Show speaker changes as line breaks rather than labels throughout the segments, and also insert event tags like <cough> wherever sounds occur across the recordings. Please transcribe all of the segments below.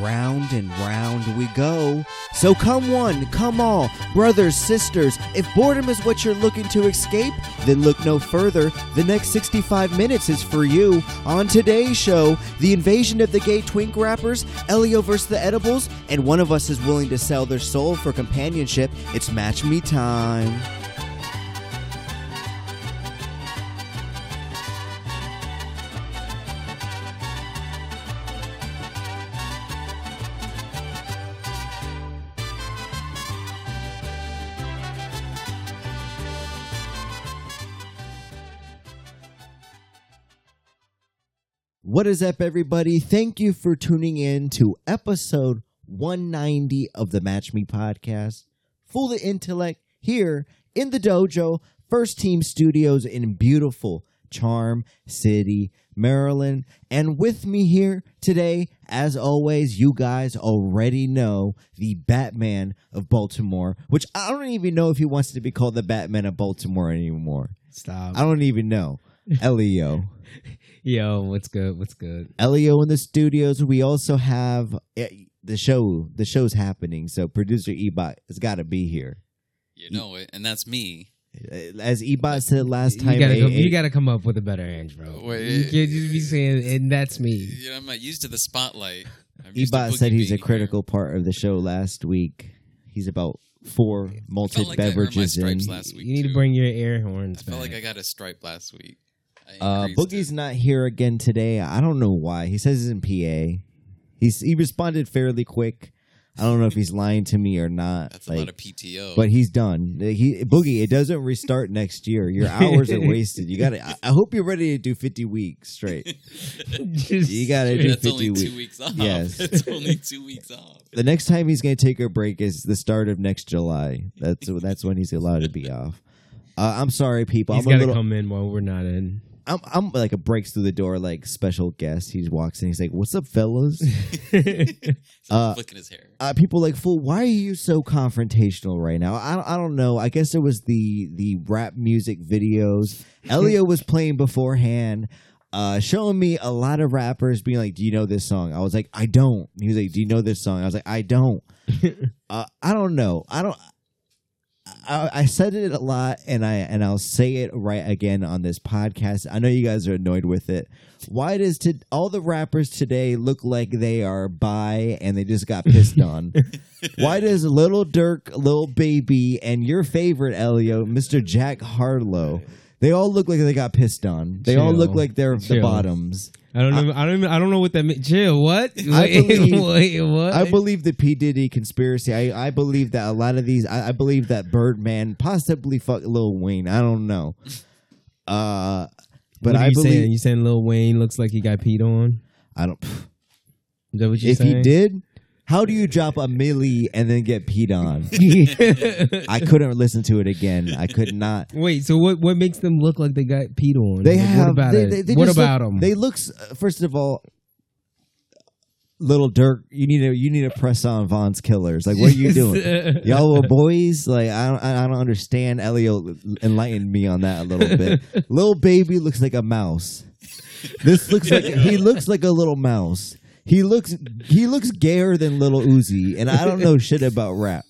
Round and round we go. So come one, come all, brothers, sisters. If boredom is what you're looking to escape, then look no further. The next 65 minutes is for you. On today's show, the invasion of the gay twink rappers, Elio versus the edibles, and one of us is willing to sell their soul for companionship. It's match me time. What is up, everybody? Thank you for tuning in to episode 190 of the Match Me podcast. Full of intellect here in the dojo, First Team Studios in beautiful Charm City, Maryland. And with me here today, as always, you guys already know the Batman of Baltimore, which I don't even know if he wants to be called the Batman of Baltimore anymore.
Stop.
I don't even know. <laughs> Elio.
Yo, what's good? What's good?
Elio in the studios. We also have eh, the show. The show's happening, so producer Ebot has got to be here.
You know it, and that's me.
Eh, As Ebot said last time,
you gotta,
eh,
come,
eh,
you gotta come up with a better answer, bro.
Wait,
you can't just be saying, and that's me.
You know, I'm not used to the spotlight. I'm used to
Ebot said he's a
being here.
critical part of the show last week. He's about four malted
like I earned my
beverages in.
last week.
You need to bring your air horns
I felt
back.
like I got a stripe last week. I
Uh, Boogie's
it.
not here again today. I don't know why. He says he's in PA. He's he responded fairly quick. I don't know if he's lying to me or not.
That's a lot of PTO.
But he's done. He Boogie. It doesn't restart next year. Your <laughs> hours are wasted. You got to. I hope you're ready to do 50 weeks straight.
Just <laughs>
You gotta do
that's
50
only
weeks.
two weeks off.
Yes. <laughs>
it's only two weeks off.
The next time he's going to take a break is the start of next July. That's that's when he's allowed to be off. Uh, I'm sorry, people.
He's
I'm a
gotta come in while we're not in.
I'm, I'm like a breaks through the door like special guest. He walks in. He's like, "What's up, fellas?" <laughs> Uh,
Flicking his hair.
uh, people like, "Fool, why are you so confrontational right now?" I don't, I don't know. I guess it was the the rap music videos. <laughs> Elio was playing beforehand, uh, showing me a lot of rappers being like, "Do you know this song?" I was like, "I don't." He was like, "Do you know this song?" I was like, "I don't." <laughs> uh, I don't know. I don't. I, I said it a lot, and I and I'll say it right again on this podcast. I know you guys are annoyed with it. Why does to, all the rappers today look like they are bi and they just got pissed <laughs> on? Why does Little Durk, Little Baby, and your favorite Elio, Mr. Jack Harlow, they all look like they got pissed on? They all
Chill.
look like they're the
Chill.
bottoms.
I don't know. I don't. Even, I don't know what that means. Chill. What? Wait,
believe- <laughs>
wait, what?
I believe the P Diddy conspiracy. I, I believe that a lot of these. I, I believe that Birdman possibly fucked Lil Wayne. I don't know. Uh, but
What are
I
you
believe
saying? You saying Lil Wayne looks like he got peed on?
I don't.
Is that what you
if
saying?
If he did, how do you drop a milli and then get peed on? <laughs> I couldn't listen to it again. I could not.
Wait. So what? What makes them look like they got peed on?
They
What
have.
about
they, they- they
what about
look,
them?
They looks. Uh, first of all. Little Durk, you need to you need to press on Von's Killers. Like, what are you doing? Y'all were boys. Like I don't, I don't understand. Elio enlightened me on that a little bit. <laughs> little baby looks like a mouse. This looks like he looks like a little mouse. He looks he looks gayer than little Uzi, and I don't know shit about rap.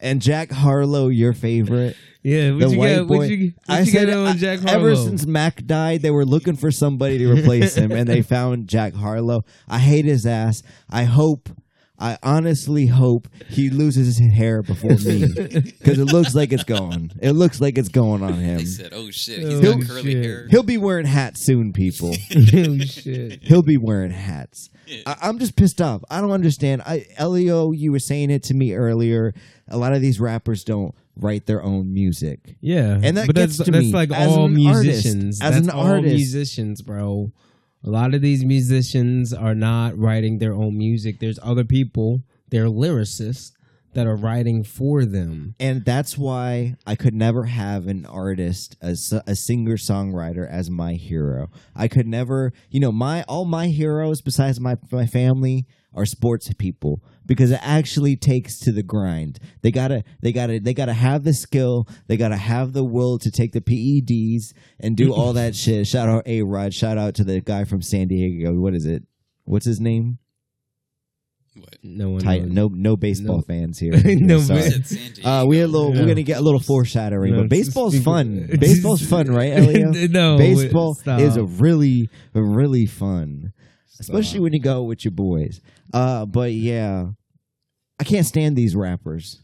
And Jack Harlow, your favorite,
Yeah, what
the
you
white
got?
boy.
What you, what
I said
on Jack
ever since Mac died, they were looking for somebody to replace him, and they <laughs> found Jack Harlow. I hate his ass. I hope, I honestly hope he loses his hair before me <laughs> because it looks like it's going. It looks like it's going on him.
They said, "Oh shit,
Oh,
he's got
shit.
curly hair."
He'll be wearing hats soon, people. <laughs>
oh shit!
He'll be wearing hats. I, I'm just pissed off. I don't understand. I, Elio, you were saying it to me earlier. A lot of these rappers don't write their own music.
Yeah,
And that
but
gets
that's
to
that's
me
like
as
all
an artist,
musicians.
as
that's
an
all
artist.
musicians, bro. A lot of these musicians are not writing their own music. There's other people, they're lyricists that are writing for them.
and that's why I could never have an artist, a singer songwriter as my hero. I could never, you know, my all my heroes besides my my family are sports people because it actually takes to the grind. They gotta, they gotta, they gotta have the skill. They gotta have the will to take the PEDs and do all that <laughs> shit. Shout out A Rod. Shout out to the guy from San Diego. What is it? What's his name?
What?
No one.
Tight, no, no baseball
No.
fans <laughs> here.
No
Sorry.
ba-
Said San Diego.
Uh, we had a little.
Yeah.
We're gonna get a little foreshadowing,
No,
but baseball's fun. <laughs> Baseball's fun, right, Elio?
no,
Baseball
stop.
is a really, really fun, especially when you go with your boys. Uh, but yeah, I can't stand these rappers.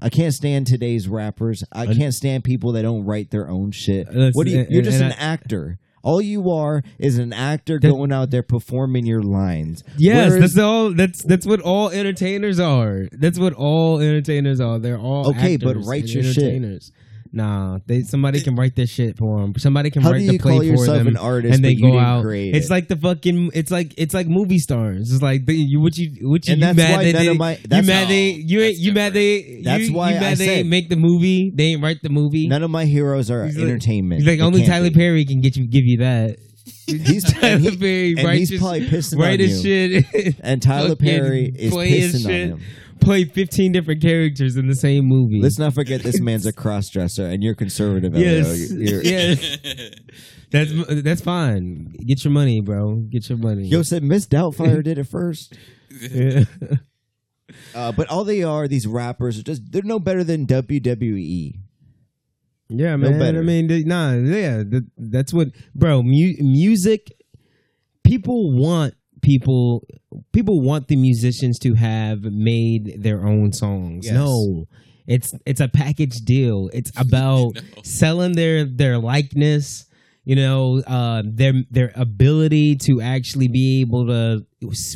I can't stand today's rappers. I can't stand people that don't write their own shit.
That's-
What do you? You're just an
I-
actor. All you are is an actor
That-
going out there performing your lines.
Yes,
Whereas-
that's all. That's that's what all entertainers are. That's what all entertainers are. They're all
Okay, but write your shit.
Nah, they somebody can write their shit for them. Somebody can
How
write
do
the
you
play
call
for
yourself
them.
an artist
and they go out. It's like the fucking. It's like it's like movie stars. It's like the, you what you what you,
And
you
that's
mad
why
they
none of my-
you
that's-
mad they you ain't you mad they
That's
you,
why
you mad
I
they
said-
make the movie. They ain't write the movie.
None of my heroes are
He's like-
entertainment.
He's like
They
only Tyler
be.
Perry can get you give you that.
He's <laughs>
Tyler
he-
Perry
and
write
he's probably pissing on you.
shit.
And Tyler Perry is pissing on him.
Play 15 different characters in the same movie.
Let's not forget this <laughs> man's a cross dresser, and you're conservative.
Yes.
You're- <laughs>
yes. That's that's fine. Get your money, bro. Get your money.
Yo said Miss Doubtfire <laughs> did it first.
Yeah.
Uh, but all they are, these rappers, are just they're no better than WWE.
Yeah,
No
man.
better.
I mean, nah, yeah, th- that's what, bro. Mu- music, people want people. People want the musicians to have made their own songs.
Yes.
No, it's it's a package deal. It's <laughs> about
No.
selling their their likeness. You know, uh, their their ability to actually be able to,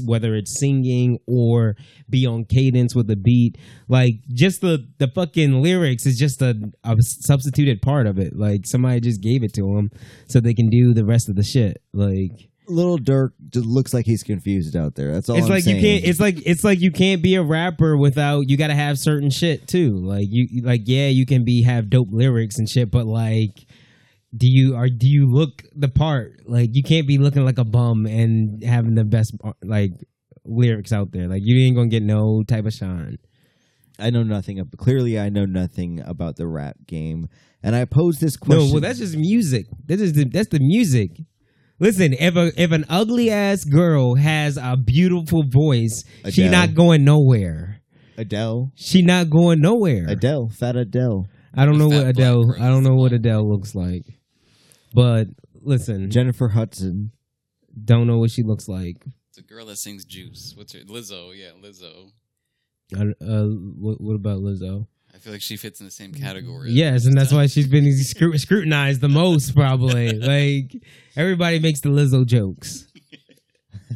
whether it's singing or be on cadence with the beat, like just the the fucking lyrics is just a, a substituted part of it. Like somebody just gave it to them so they can do the rest of the shit. Like
Little Durk just looks like he's confused out there. That's all.
it's
I'm
like
saying.
you can't. It's like it's like you can't be a rapper without you got to have certain shit too. Like you like yeah, you can be have dope lyrics and shit, but like. Do you are do you look the part? Like you can't be looking like a bum and having the best like lyrics out there. Like you ain't gonna get no type of shine.
I know nothing. Of, clearly, I know nothing about the rap game, and I pose this question.
No, well, that's just music. That is the, that's the music. Listen, if a if an ugly ass girl has a beautiful voice, she not going nowhere.
Adele.
She not going nowhere.
Adele, fat Adele,
I don't know what Adele. I don't know what. Adele looks like. But listen,
Jennifer Hudson.
don't know what she looks like.
It's a girl that sings Juice. What's her? Lizzo. Yeah, Lizzo.
I, uh, what, what about Lizzo?
Feel like she fits in the same category.
Yes, and that's why she's been scru- scrutinized the most, probably. <laughs> like everybody makes the Lizzo jokes.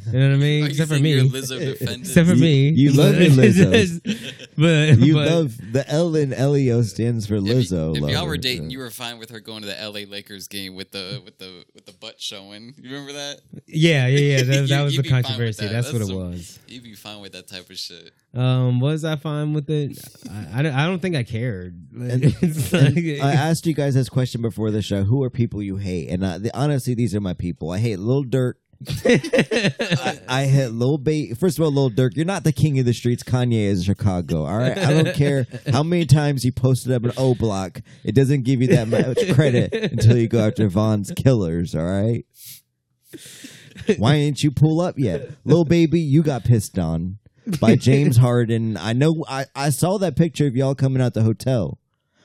You know what I mean?
Are you
Except for me.
you're Lizzo defendant?
Except for
You-
me.
you love
But- <laughs>
your Lizzos.
but
You
but-
love the L in Elio stands for
If you-
Lizzo.
If, y'all were dating, you were fine with her going to the LA Lakers game with the with the with the butt showing. You remember that?
Yeah, yeah, yeah. That,
You- <laughs>
that was
you'd
the
be fine with
controversy.
that.
That's, what
That's
it was.
You'd be fine with that type of shit.
Um, was I fine with it? I, I, don't, I don't think I cared.
And- <laughs>
like-
I asked you guys this question before the show. Who are people you hate? And uh, the, honestly, these are my people. I hate Lil Durk. I, I hate Lil Baby. First of all, Lil Durk, you're not the king of the streets. Kanye is Chicago. All right, I don't care how many times you posted up an O Block. It doesn't give you that much credit until you go after Von's killers. All right. Why didn't you pull up yet, Lil Baby? You got pissed on by James Harden. I know. I, I saw that picture of y'all coming out the hotel.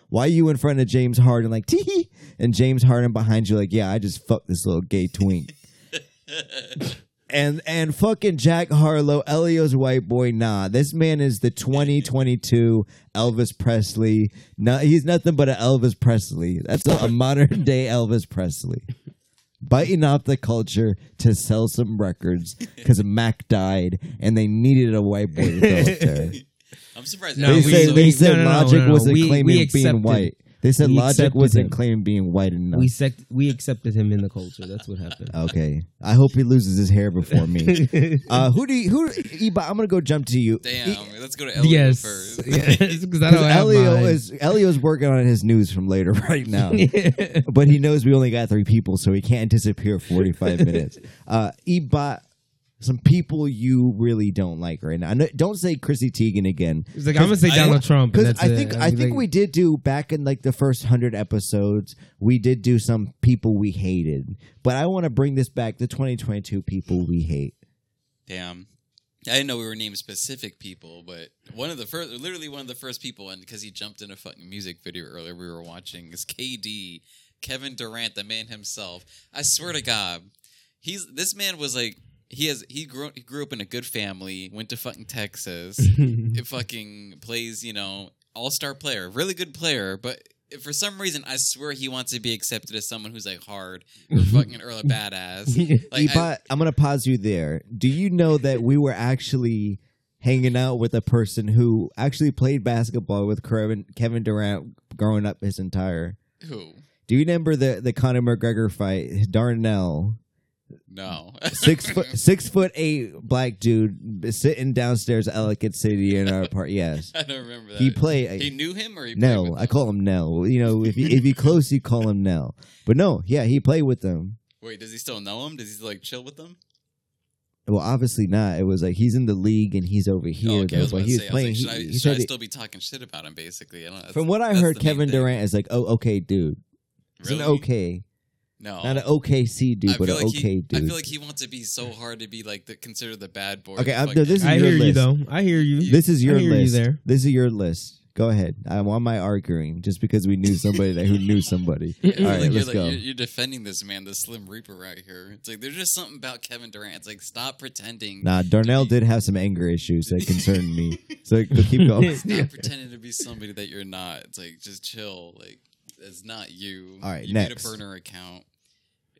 Why you in front of James Harden like tee and James Harden behind you like yeah I just fucked this little gay twink. <laughs> and and fucking Jack Harlow, Elio's white boy. Nah, this man is the 2022 Elvis Presley. No, he's nothing but an Elvis Presley. That's a, a modern day Elvis Presley. Biting off the culture to sell some records because Mac died and they needed a white boy to go up there. <laughs>
I'm surprised.
No,
they
we-
say
we-
they said
no, no, no,
Logic
no, no.
wasn't
We-
claiming
we
being white. They said
we
Logic
accepted
wasn't
him.
claiming being white enough.
we sect, we accepted him in the culture. That's what happened.
okay, I hope he loses his hair before me. <laughs> Uh, who do you, who? Eba, I'm gonna go jump to you.
Damn.
E-
let's go to Elio
yes,
first. <laughs>
yes, because I
Because
don't have
Elio
mine.
is Elio's working on his news from later <laughs> right now, but he knows we only got three people, so he can't disappear 45 minutes. Uh, Eba, some people you really don't like right now. No, Don't say Chrissy Teigen again.
It's like I'm gonna say
I-
Donald Trump.
Because
that's
I
it.
think
I'd
I think
like-
we did do back in like the first hundred episodes, we did do some people we hated. But I want to bring this back to 2022 people we hate.
Damn. I didn't know we were naming specific people, but one of the first, literally one of the first people, and because he jumped in a fucking music video earlier we were watching, is KD, Kevin Durant, the man himself. I swear to God, he's this man was like he has he grew he grew up in a good family, went to fucking Texas, <laughs> it fucking plays you know all star player, really good player, but. For some reason, I swear he wants to be accepted as someone who's like hard or <laughs> fucking or a badass. <laughs> Like, I,
I'm gonna pause you there. Do you know that we were actually hanging out with a person who actually played basketball with Kevin Kevin Durant growing up his entire?
who?
Do you remember the the Conor McGregor fight? Darnell,
No. Mm.
six <laughs> foot six foot eight black dude sitting downstairs at Ellicott City in our part. Yes, <laughs>
I don't remember that.
he played.
He knew him or he played
Nell.
with
I
him?
call him Nell. You know, if you if you close, you call him Nell. But no, yeah, he played with them.
Wait, does he still know him? Does he still like chill with them?
Well, obviously not. It was like he's in the league and he's over oh, here.
oh, okay, I
though,
was
but
about
he
to
was
say, I was
playing.
like,
he-
should, I,
he
should
said
I still be talking shit about him? Basically, I don't,
from what I heard,
the main
Kevin
thing.
Durant is like, oh, okay, dude. He's
Really?
an okay,
No,
not an OKC dude,
I
but an
like
okay
he,
dude.
I feel like he wants to be so hard to be like the, considered the bad boy.
Okay, I'm- uh,
Like,
this is
I
your
hear you
list.
though. I hear you.
this is your
I hear you
list.
there.
This is your list. Go ahead. I'm on my arguing just because we knew somebody that who knew somebody. <laughs>
I
All
feel
right,
like
let's
you're,
go.
like, you're, you're defending this man, the Slim Reaper right here. It's like there's just something about Kevin Durant. It's like stop pretending.
Nah, Darnell did have some anger issues that concerned me. So keep going.
Stop <laughs> pretending to be somebody that you're not. It's like just chill. Like it's not you.
All right,
you
next.
made a burner account.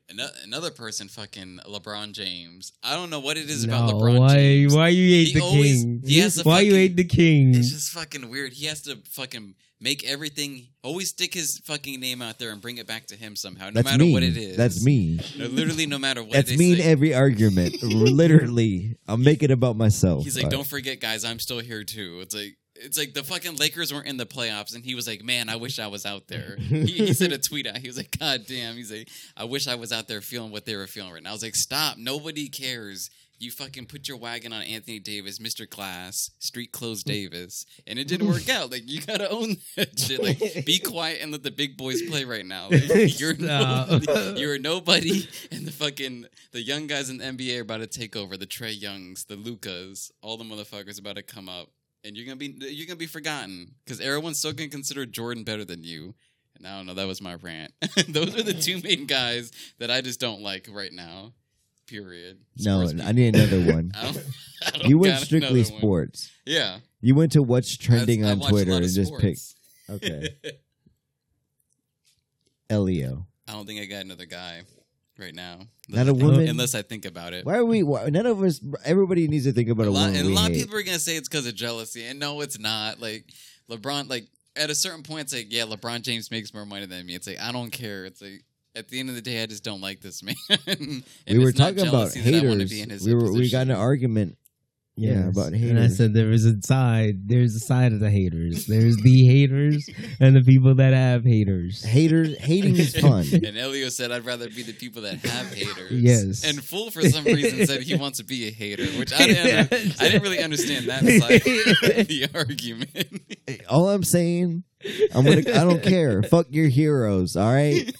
Ano- Another person, fucking LeBron James. I don't know what it is about LeBron
why?
James.
Why you hate
He
the
always-
king?
he has
why you hate the king?
It's just fucking weird. He has to fucking make everything always stick his fucking name out there and bring it back to him somehow, no
That's
matter
me.
what it is.
That's me.
No, literally, no matter what.
That's
they
me in
say.
every argument. <laughs> Literally, I'm making it about myself.
He's like,
All right.
don't forget, guys, I'm still here too. It's like. It's like the fucking Lakers weren't in the playoffs, and he was like, "Man, I wish I was out there." <laughs> He, he said a tweet out. He was like, "God damn!" He's like, "I wish I was out there feeling what they were feeling right now." I was like, "Stop! Nobody cares. You fucking put your wagon on Anthony Davis, Mr. Class, Street Clothes Davis, and it didn't work out. Like you gotta own that shit. Like be <laughs> quiet and let the big boys play right now. Like, <laughs> you're nobody, you're nobody, and the fucking the young guys in the NBA are about to take over. The Trae Youngs, the Lukas, all the motherfuckers about to come up, and you're gonna be you're gonna be forgotten because everyone's still gonna consider Jordan better than you. And I don't know. That was my rant. <laughs> Those are the two main guys that I just don't like right now. Period.
no,
Sports
I need another one. <laughs>
I don't, I don't
You went strictly
another one.
sports.
Yeah.
You went to what's trending
I-
on Twitter and just pick
sports.
Okay. <laughs> Elio.
I don't think I got another guy right now.
Not a
Unless I-
woman?
Unless I think about it.
Why are we? Why, none of us. Everybody needs to think about
a
a,
lot,
woman
and a lot of people are gonna say it's because of jealousy, and no, it's not. Like LeBron, like at a certain point, it's like, yeah, LeBron James makes more money than me. It's like I don't care. It's like at the end of the day, I just don't like this man. <laughs>
We were talking about
jealousy that I wanna
haters. We were. We got in an argument. Yeah, about
And I said there is a side. There's a side of the haters. There's the haters and the people that have haters.
Haters. Hating is fun. <laughs>
And Elio said, "I'd rather be the people that have haters."
Yes.
And Fool, for some reason, said he wants to be a hater, which I didn't. <laughs> I didn't really understand that side of <laughs> the argument.
All I'm saying, I'm gonna. I don't care. Fuck your heroes. All right.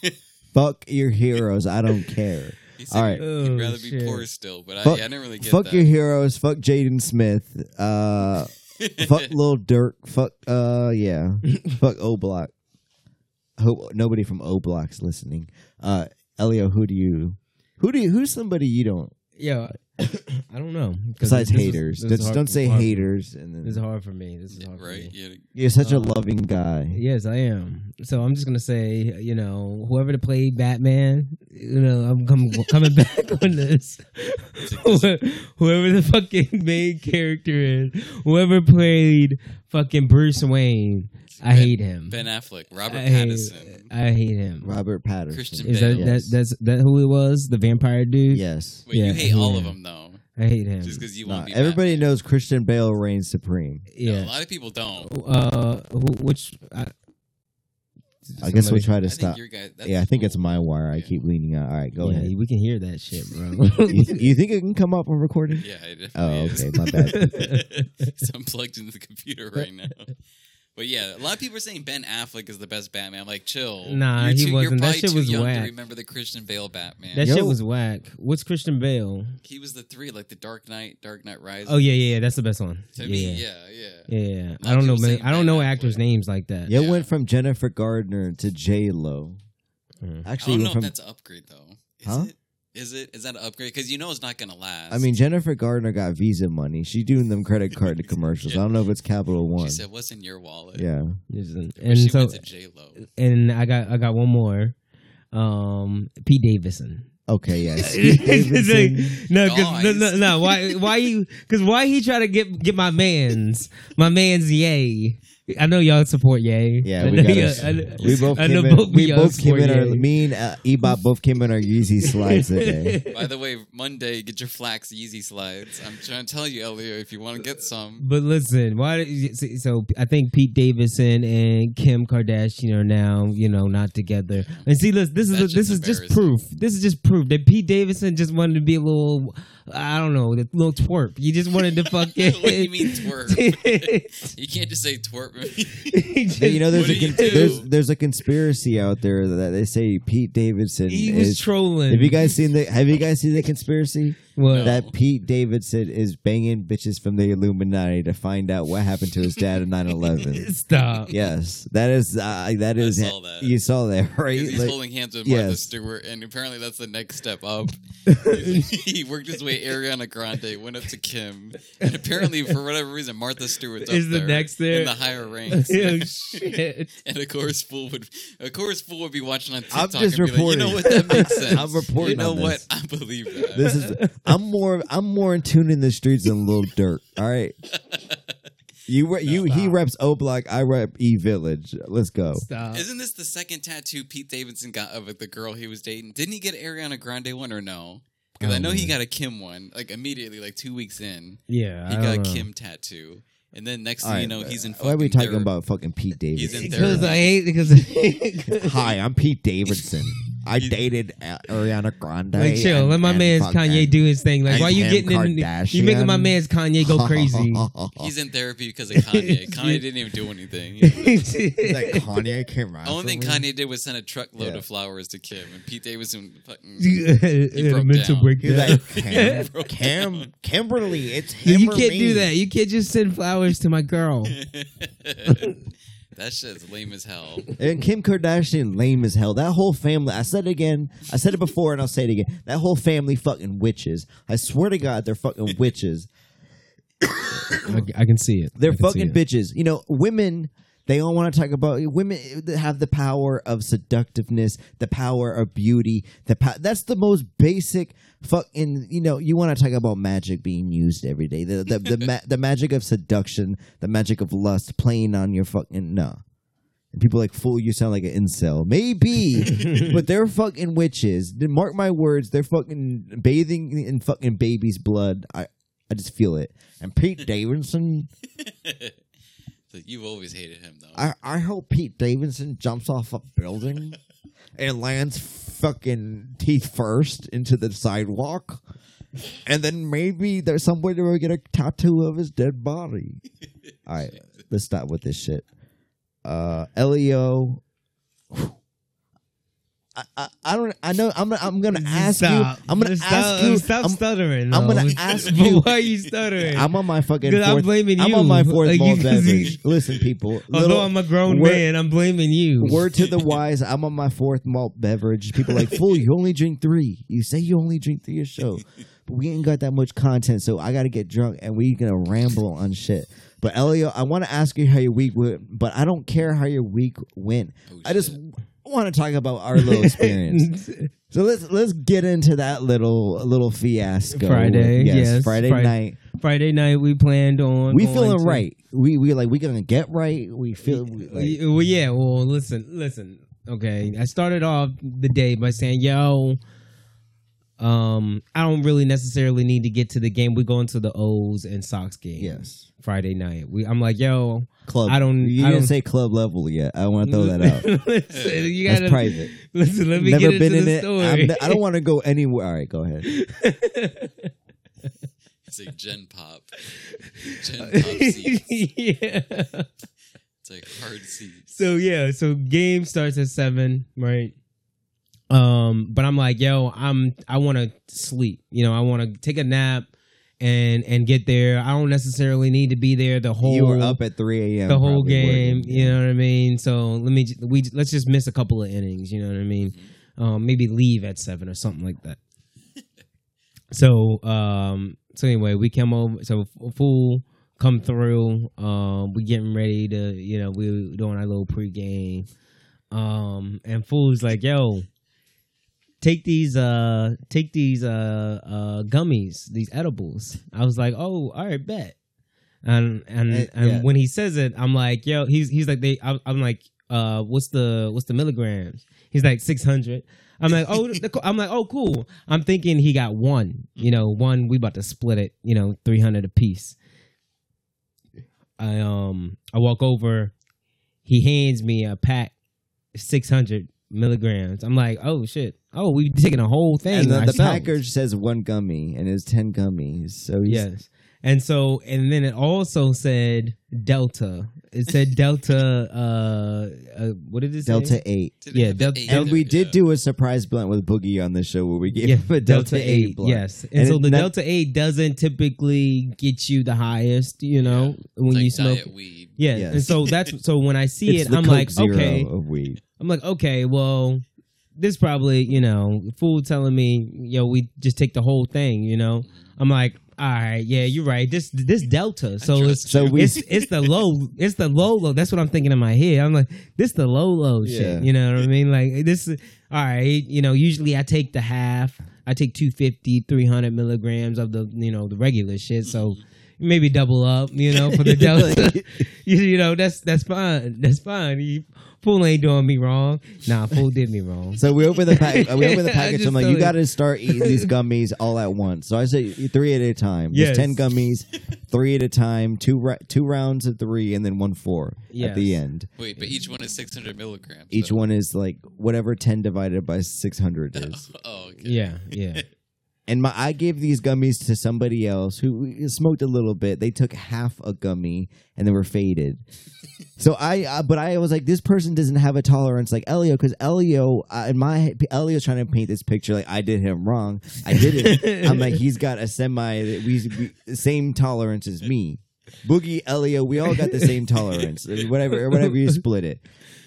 Fuck your heroes. I don't care.
He said
All right.
he'd, he'd
Oh,
rather be
shit.
poor still, but I,
Fuck-
yeah, I didn't really get it.
Fuck
that.
your heroes. Fuck Jaden Smith. Uh, <laughs> fuck Lil Durk. Fuck. Uh, yeah. <laughs> fuck O Block. Hope nobody from O Block's listening. Uh, Elio, who do you? Who do you? Who's somebody you don't?
Yeah, <coughs> I don't know.
Besides
this is-
haters,
this is
Just
hard-
don't say
hard-
haters. And
This is hard for me. This is hard for
right?
me.
You're such a
Uh,
loving guy.
Yes, I am. So I'm just gonna say, you know, whoever to play Batman, you know, I'm com- <laughs> coming back on this. <laughs> whoever the fucking main character is, whoever played fucking Bruce Wayne, I
Ben-
hate him.
Ben Affleck, Robert
I hate,
Pattinson.
I hate him.
Robert Pattinson.
Christian
Is that,
Yes.
that that's that who it was? The vampire dude.
Yes.
Wait,
Yeah,
you hate all
yeah.
of them though,
I hate him.
just because you
Nah,
want to be.
everybody
Batman.
knows Christian Bale reigns supreme.
No,
yeah.
a lot of people don't.
Uh, who, which I,
I guess we'll try to
I
stop.
guy.
Yeah, I think
cool.
it's my wire. I
Yeah.
keep leaning out. All right, go
yeah,
ahead.
We can hear that shit, bro. <laughs>
you, you think it can come up on recording?
Yeah, it
Oh,
definitely is.
okay, my bad. <laughs>
so I'm plugged into the computer right now. <laughs> But yeah, a lot of people are saying Ben Affleck is the best Batman. I'm like, chill.
Nah,
you're
he
too,
wasn't.
You're
That shit
too
was
young
whack.
to remember the Christian Bale Batman.
That
Yo.
shit was whack. What's Christian Bale?
he was the three, like the Dark Knight, Dark Knight Rises.
Oh yeah, yeah, yeah, that's the best one.
To
yeah,
me,
yeah,
yeah, yeah.
yeah. yeah.
Not
I don't know, man. I don't
Ben
know
Affleck.
actors' names like that.
Yeah,
Yeah.
went from Jennifer Gardner to J Lo.
Mm.
I
Actually,
don't know
from.
if that's an upgrade though. Is
Huh?
it? Is it? Is that an upgrade? Because you know it's not gonna last.
I mean, Jennifer Gardner got Visa money. She doing them credit card <laughs> commercials. I don't know if it's Capital One.
she said, "What's in your wallet?"
Yeah.
Listen, And
she
so,
went to J Lo.
and I got, I got one more. Um, Pete Davidson.
Okay. Yes. <laughs> Pete
no, cause, no, no, no. Why, why you? Because why he try to get get my man's, my man's Ye. I know y'all support Ye.
Yeah,
I
we
know
got
y'all- I know-
We both
I
came in.
both
We both came in
support
our.
Ye.
Me and uh, Ebot both came in our Yeezy slides today. <laughs>
By the way, Monday, get your flax Yeezy slides. I'm trying to tell you, Elio, if you want to get some.
But listen, why? did you- see, So I think Pete Davidson and Kim Kardashian are now, you know, not together. And see, listen, this is
That's
this is just proof. This is just proof that Pete Davidson just wanted to be a little, I don't know, the little twerp. You just wanted to <laughs> fucking.
what do you mean twerp? <laughs> You can't just say twerp.
But you know, there's a con- there's there's a conspiracy out there that they say Pete Davidson
he was
is.
trolling.
Have you guys seen the Have you guys seen the conspiracy
What?
No.
that Pete Davidson is banging bitches from the Illuminati to find out what happened to his dad in 9/11? <laughs>
Stop.
Yes, that is uh, that is
saw that.
you saw that <laughs> right?
He's
Like,
holding hands with Martha
yes.
Stewart, and apparently that's the next step up. <laughs> he worked his way Ariana Grande, went up to Kim, and apparently for whatever reason Martha Stewart's up
Is the
there
next there?
in the higher ranks.
oh shit.
and of course, fool would of course fool would be watching on
I'm just
and be like, you know what, that makes sense.
I'm reporting
You know
on
what,
this.
I believe that.
this is I'm more I'm more in tune in the streets than Little Dirt. All right, you re- you he reps O Block, I rep E Village. Let's go.
Stop.
Isn't this the second tattoo Pete Davidson got of the girl he was dating? Didn't he get Ariana Grande one or no? Because I
I
know
don't
he got a Kim one, like immediately, like two weeks in.
Yeah,
He
I
got a
don't know.
Kim tattoo, and then next
All
thing you
right,
know, he's in.
Why are we
fucking
talking
therapy.
about fucking Pete
He's in
Davidson?
Because I hate because
Hi, I'm Pete Davidson. I dated uh, Ariana Grande.
like chill.
and-
let my
and
man's
fucking-
Kanye do his thing. Like
and
why you
Kim
getting in? You making my man's Kanye go crazy. <laughs>
He's in therapy because of Kanye. <laughs> Kanye didn't even do anything. <laughs>
He's like Kanye came out.
Only thing. Kanye did was send a truckload
Yeah.
of flowers to Kim, and Pete Davidson fucking.
a
broke
mental
down.
breakdown.
He's like Cam,
Broke
Cam. Kimberly. It's him
you
or
can't
me.
do that. You can't just send flowers to my girl.
That shit's lame as hell.
And Kim Kardashian, lame as hell. That whole family. I said it again. I said it before, and I'll say it again. That whole family, fucking witches. I swear to God, they're fucking witches. <coughs>
I, I can see it.
They're
I can see
fucking
it.
bitches. You know, women. They all want to talk about women that have the power of seductiveness, the power of beauty. The po- that's the most basic fucking. You know, you want to talk about magic being used every day. The the the, <laughs> ma- the magic of seduction, the magic of lust, playing on your fucking no. And people like, fool, you sound like an incel. Maybe, <laughs> but they're fucking witches. Mark my words, they're fucking bathing in fucking baby's blood. I, I just feel it. And Pete Davidson,
So <laughs> you've always hated him, though.
I, I hope Pete Davidson jumps off a building <laughs> and lands fucking teeth first into the sidewalk. And then maybe there's some way to get a tattoo of his dead body. <laughs> All right, let's stop with this shit. Uh, Elio. I, I, I don't I know I'm I'm gonna ask
Stop.
you I'm gonna
stop,
ask you
Stop
I'm,
stuttering.
I'm gonna ask <laughs> you-
Why are you stuttering?
I'm on my fucking
'Cause I'm
fourth
blaming
I'm on my fourth
Like,
malt
you- you-
beverage. <laughs> Listen, people.
Although
little-
I'm a grown man, I'm blaming you.
Word to the <laughs> wise, I'm on my fourth malt beverage. People are like, fool, you only drink three. You say you only drink three a show. But we ain't got that much content, so I gotta get drunk and we gonna ramble on shit. But Elio, I wanna ask you how your week went, but I don't care how your week went.
Oh,
I just
shit.
wanna talk about our little <laughs> experience. so let's let's get into that little little fiasco.
Friday, yes,
Friday
Friday.
night.
Friday night we planned on.
We feeling
to-
right. We we like we gonna get right. We feel we, like,
well, yeah. Well, listen, listen. Okay, I started off the day by saying, "Yo, um, I don't really necessarily need to get to the game. We're going to the O's and Sox game.
yes.
Friday night. We, I'm like, yo,
Club.
I don't-
You
I
didn't
don't-
say club level yet. I want to throw that out. <laughs>
listen, you gotta
private.
listen. Let me
Never
get
been
into
in
the
it.
story.
I'm n- I don't want to go anywhere. All right, go ahead. <laughs>
It's like Gen Pop. Gen Pop <laughs> seats.
yeah.
It's like hard seats.
so yeah, so game starts at seven, right? Um, but I'm like, yo, I'm I want to sleep. You know, I want to take a nap and and get there. I don't necessarily need to be there the whole
you were up at 3 a.m.
the whole game.
working,
You know what I mean? So let me we let's just miss a couple of innings. You know what I mean? Um, maybe leave at seven or something like that. <laughs> so um, so anyway, we come over. So F- fool come through. Um, we getting ready to you know we doing our little pregame. Um, and fool's like, yo. Take these, uh, take these, uh, uh, gummies, these edibles. I was like, oh, all right, bet. And and
Eh,
and
yeah.
when he says it, I'm like, yo, he's he's like they. I'm, I'm like, uh, what's the what's the milligrams? He's like six hundred. I'm like, oh, I'm like, oh, cool. I'm thinking he got one. You know, one. We about to split it. You know, three hundred a piece. I um, I walk over. He hands me a pack, six hundred milligrams. I'm like, oh shit. Oh, we taking a whole thing.
And the, the package says one gummy and it's 10 gummies. So he's,
Yes. And so, and then it also said Delta. It said Delta. Uh, uh what did it say?
Delta 8.
Did
Yeah,
have
Del-
eight
And we did
yeah.
do a surprise blunt with Boogie on the show where we gave
Yeah,
him a Delta, 8 blunt.
Yes, and,
And
so the
that-
Delta Eight doesn't typically get you the highest. You know, when
It's like
you smoke.
diet weed.
Yeah,
Yes.
and so that's so when I see <laughs>
It's
it, I'm
Coke
like,
Zero
okay,
of weed.
I'm like, okay, well, this probably, you know, fool telling me, yo, we just take the whole thing, you know. I'm like, all right, yeah, you're right. This this Delta, so it's
So we-
it's it's the low, it's the low low. That's what I'm thinking in my head. I'm like, this the low low
Yeah.
shit. You know what I mean? Like this. All right, you know, usually I take the half. I take 250, 300 milligrams of the, you know, the regular shit. So maybe double up, you know, for the <laughs> Delta. you, <laughs> you know, that's that's fine. That's fine. You, fool ain't doing me wrong. Nah, fool did me wrong.
So we open the pack. We open the <laughs> package. I'm like, you
you.
got to start eating these <laughs> gummies all at once. So I say three at a time.
Yes.
There's ten gummies, <laughs> three at a time. Two ra- two rounds of three, and then one four at the end.
Wait, but each one is 600 milligrams.
Each
though.
one is like whatever ten divided by six hundred is.
Oh, okay.
Yeah, yeah.
And my I gave these gummies to somebody else who smoked a little bit. They took half a gummy and they were faded. <laughs> so I, uh, but I was like, this person doesn't have a tolerance like Elio because Elio, uh, in my Elio's trying to paint this picture like I did him wrong. I didn't. <laughs> I'm like he's got a semi we, we same tolerance as me. Boogie Elio, we all got the same <laughs> tolerance. Whatever, whatever you split it.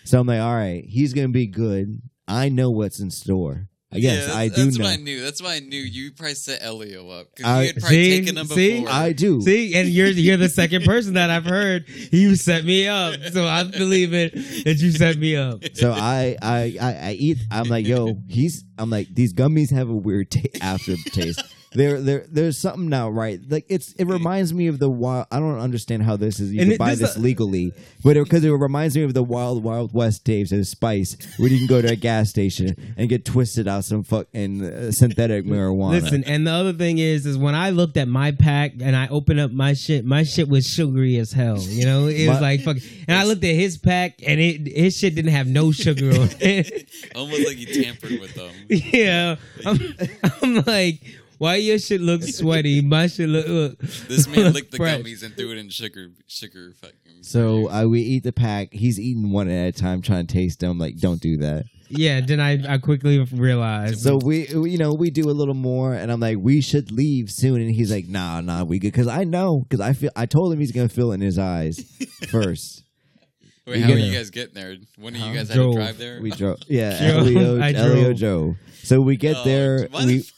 So I'm like, all right, he's gonna be good. I know what's in store. Yes,
Yeah,
I
that's-
do
That's
know.
what I knew. That's why I knew you probably set Elio up because
I-
you had probably
See?
taken him
See?
before.
I do.
See, and you're you're the second person that I've heard you set me up. So I believe it that you set me up.
So I, I, I, I eat. I'm like, yo, he's. I'm like, these gummies have a weird ta- aftertaste. There, there, there's something now right. Like it's, it reminds me of the wild. I don't understand how this is. You
And
can
it-
buy
this,
this
uh,
legally, but because it, reminds me of the Wild Wild West days of Spice, where you can go to a gas station and get twisted out some fucking uh, synthetic marijuana.
Listen, and the other thing is, is when I looked at my pack and I opened up my shit, my shit was sugary as hell. You know, it was like fuck. And I looked at his pack and it his shit didn't have no sugar on it.
Almost like you tampered with them. <laughs>
yeah, I'm, I'm like, why your shit look <laughs> sweaty? My shit look. look
This man licked the
fresh.
gummies and threw it in sugar, sugar fucking.
so I, uh, we eat the pack. He's eating one at a time, trying to taste them. Like, don't do that.
Yeah, then I I quickly realized.
So we, we- you know, we do a little more, and I'm like, we should leave soon. And he's like, nah, nah, we good. Because I know, because I feel, I told him he's gonna feel it in his eyes <laughs> first.
Wait, how are you guys getting there? When of you
Huh?
guys had
Drove.
to drive there.
We drove, <laughs> yeah,
Joe,
Elio,
I
Elio,
drove.
Joe. So we get
Oh,
there,
why the
we
f-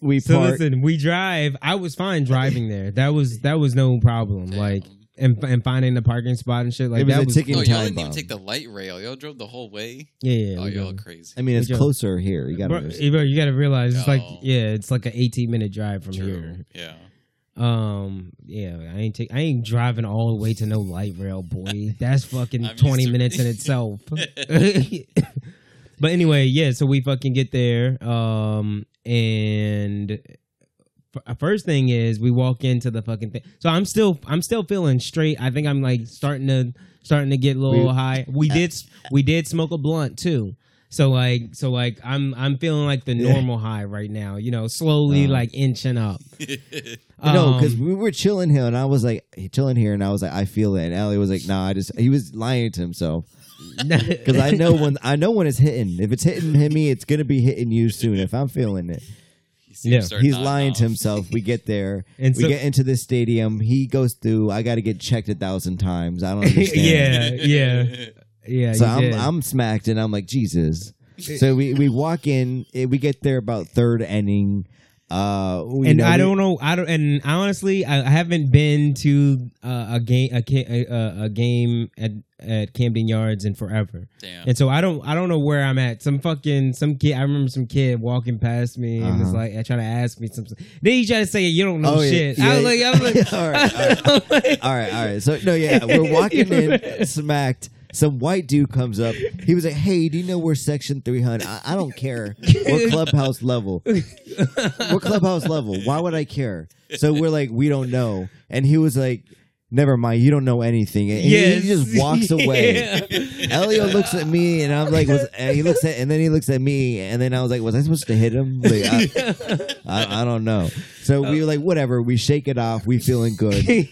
we
So
park.
listen, we drive. I was fine driving there. That was that was no problem.
Damn.
Like and and finding the parking spot and shit like
It was
that
a
was
ticking
Oh,
time
y'all didn't even take the light rail. Y'all drove the whole way.
Yeah, yeah.
oh, y'all crazy.
I mean, it's closer here. You gotta
bro, you got to realize it's like
Oh.
yeah, it's like an 18 minute drive from
True.
here.
Yeah.
Um, yeah, I ain't take, I ain't driving all the way to no light rail, boy. <laughs> That's fucking
I'm
20 minutes in itself. <laughs> <laughs> but anyway, yeah, so we fucking get there. Um, and f- first thing is we walk into the fucking thing. So I'm still, I'm still feeling straight. I think I'm like starting to, starting to get a little
We-
high. <laughs> We did, we did smoke a blunt too. So like, so like, I'm I'm feeling like the
Yeah.
normal high right now. You know, slowly
Uh.
like inching up. <laughs>
no, because
Um,
we were chilling here, and I was like chilling here, and I was like, I feel it, and Ellie was like, Nah, I just he was lying to himself <laughs> because I know when I know when it's hitting. If it's hitting him, me, it's gonna be hitting you soon. If I'm feeling it,
Yeah.
he's lying to himself. We get there, <laughs>
And
we
so-
get into this stadium. He goes through. I got to get checked a thousand times. I don't <laughs> understand.
yeah, yeah, yeah.
So I'm
did.
I'm smacked, and I'm like Jesus. So we we walk in. We get there about third inning. Uh, you
and
know,
I don't know. I don't. And honestly, I, I haven't been to uh, a game a, a, a game at at Camden Yards in forever.
Damn.
And so I don't I don't know where I'm at. Some fucking some kid I remember some kid walking past me and was
Uh-huh.
like I trying to ask me something. Then he tried to say you don't know
Oh,
shit.
yeah,
I was like I was like <laughs>
all right, all right. <laughs> All right, all right. So no, yeah, we're <laughs> walking in, smacked. Some white dude comes up. He was like, "Hey, do you know we're section 300? I, I don't care. We're <laughs> clubhouse level. We're clubhouse level. Why would I care?" So we're like, "We don't know." And he was like, "Never mind. You don't know anything." And he-
Yes.
he just walks <laughs> away.
Yeah.
Elio looks at me, and I'm like, was, and he looks at, and then he looks at me, and then I was like, "Was I supposed to hit him?" Like, I, <laughs> I, I don't know. So we were like, "Whatever." We shake it off. We feeling good. <laughs> He,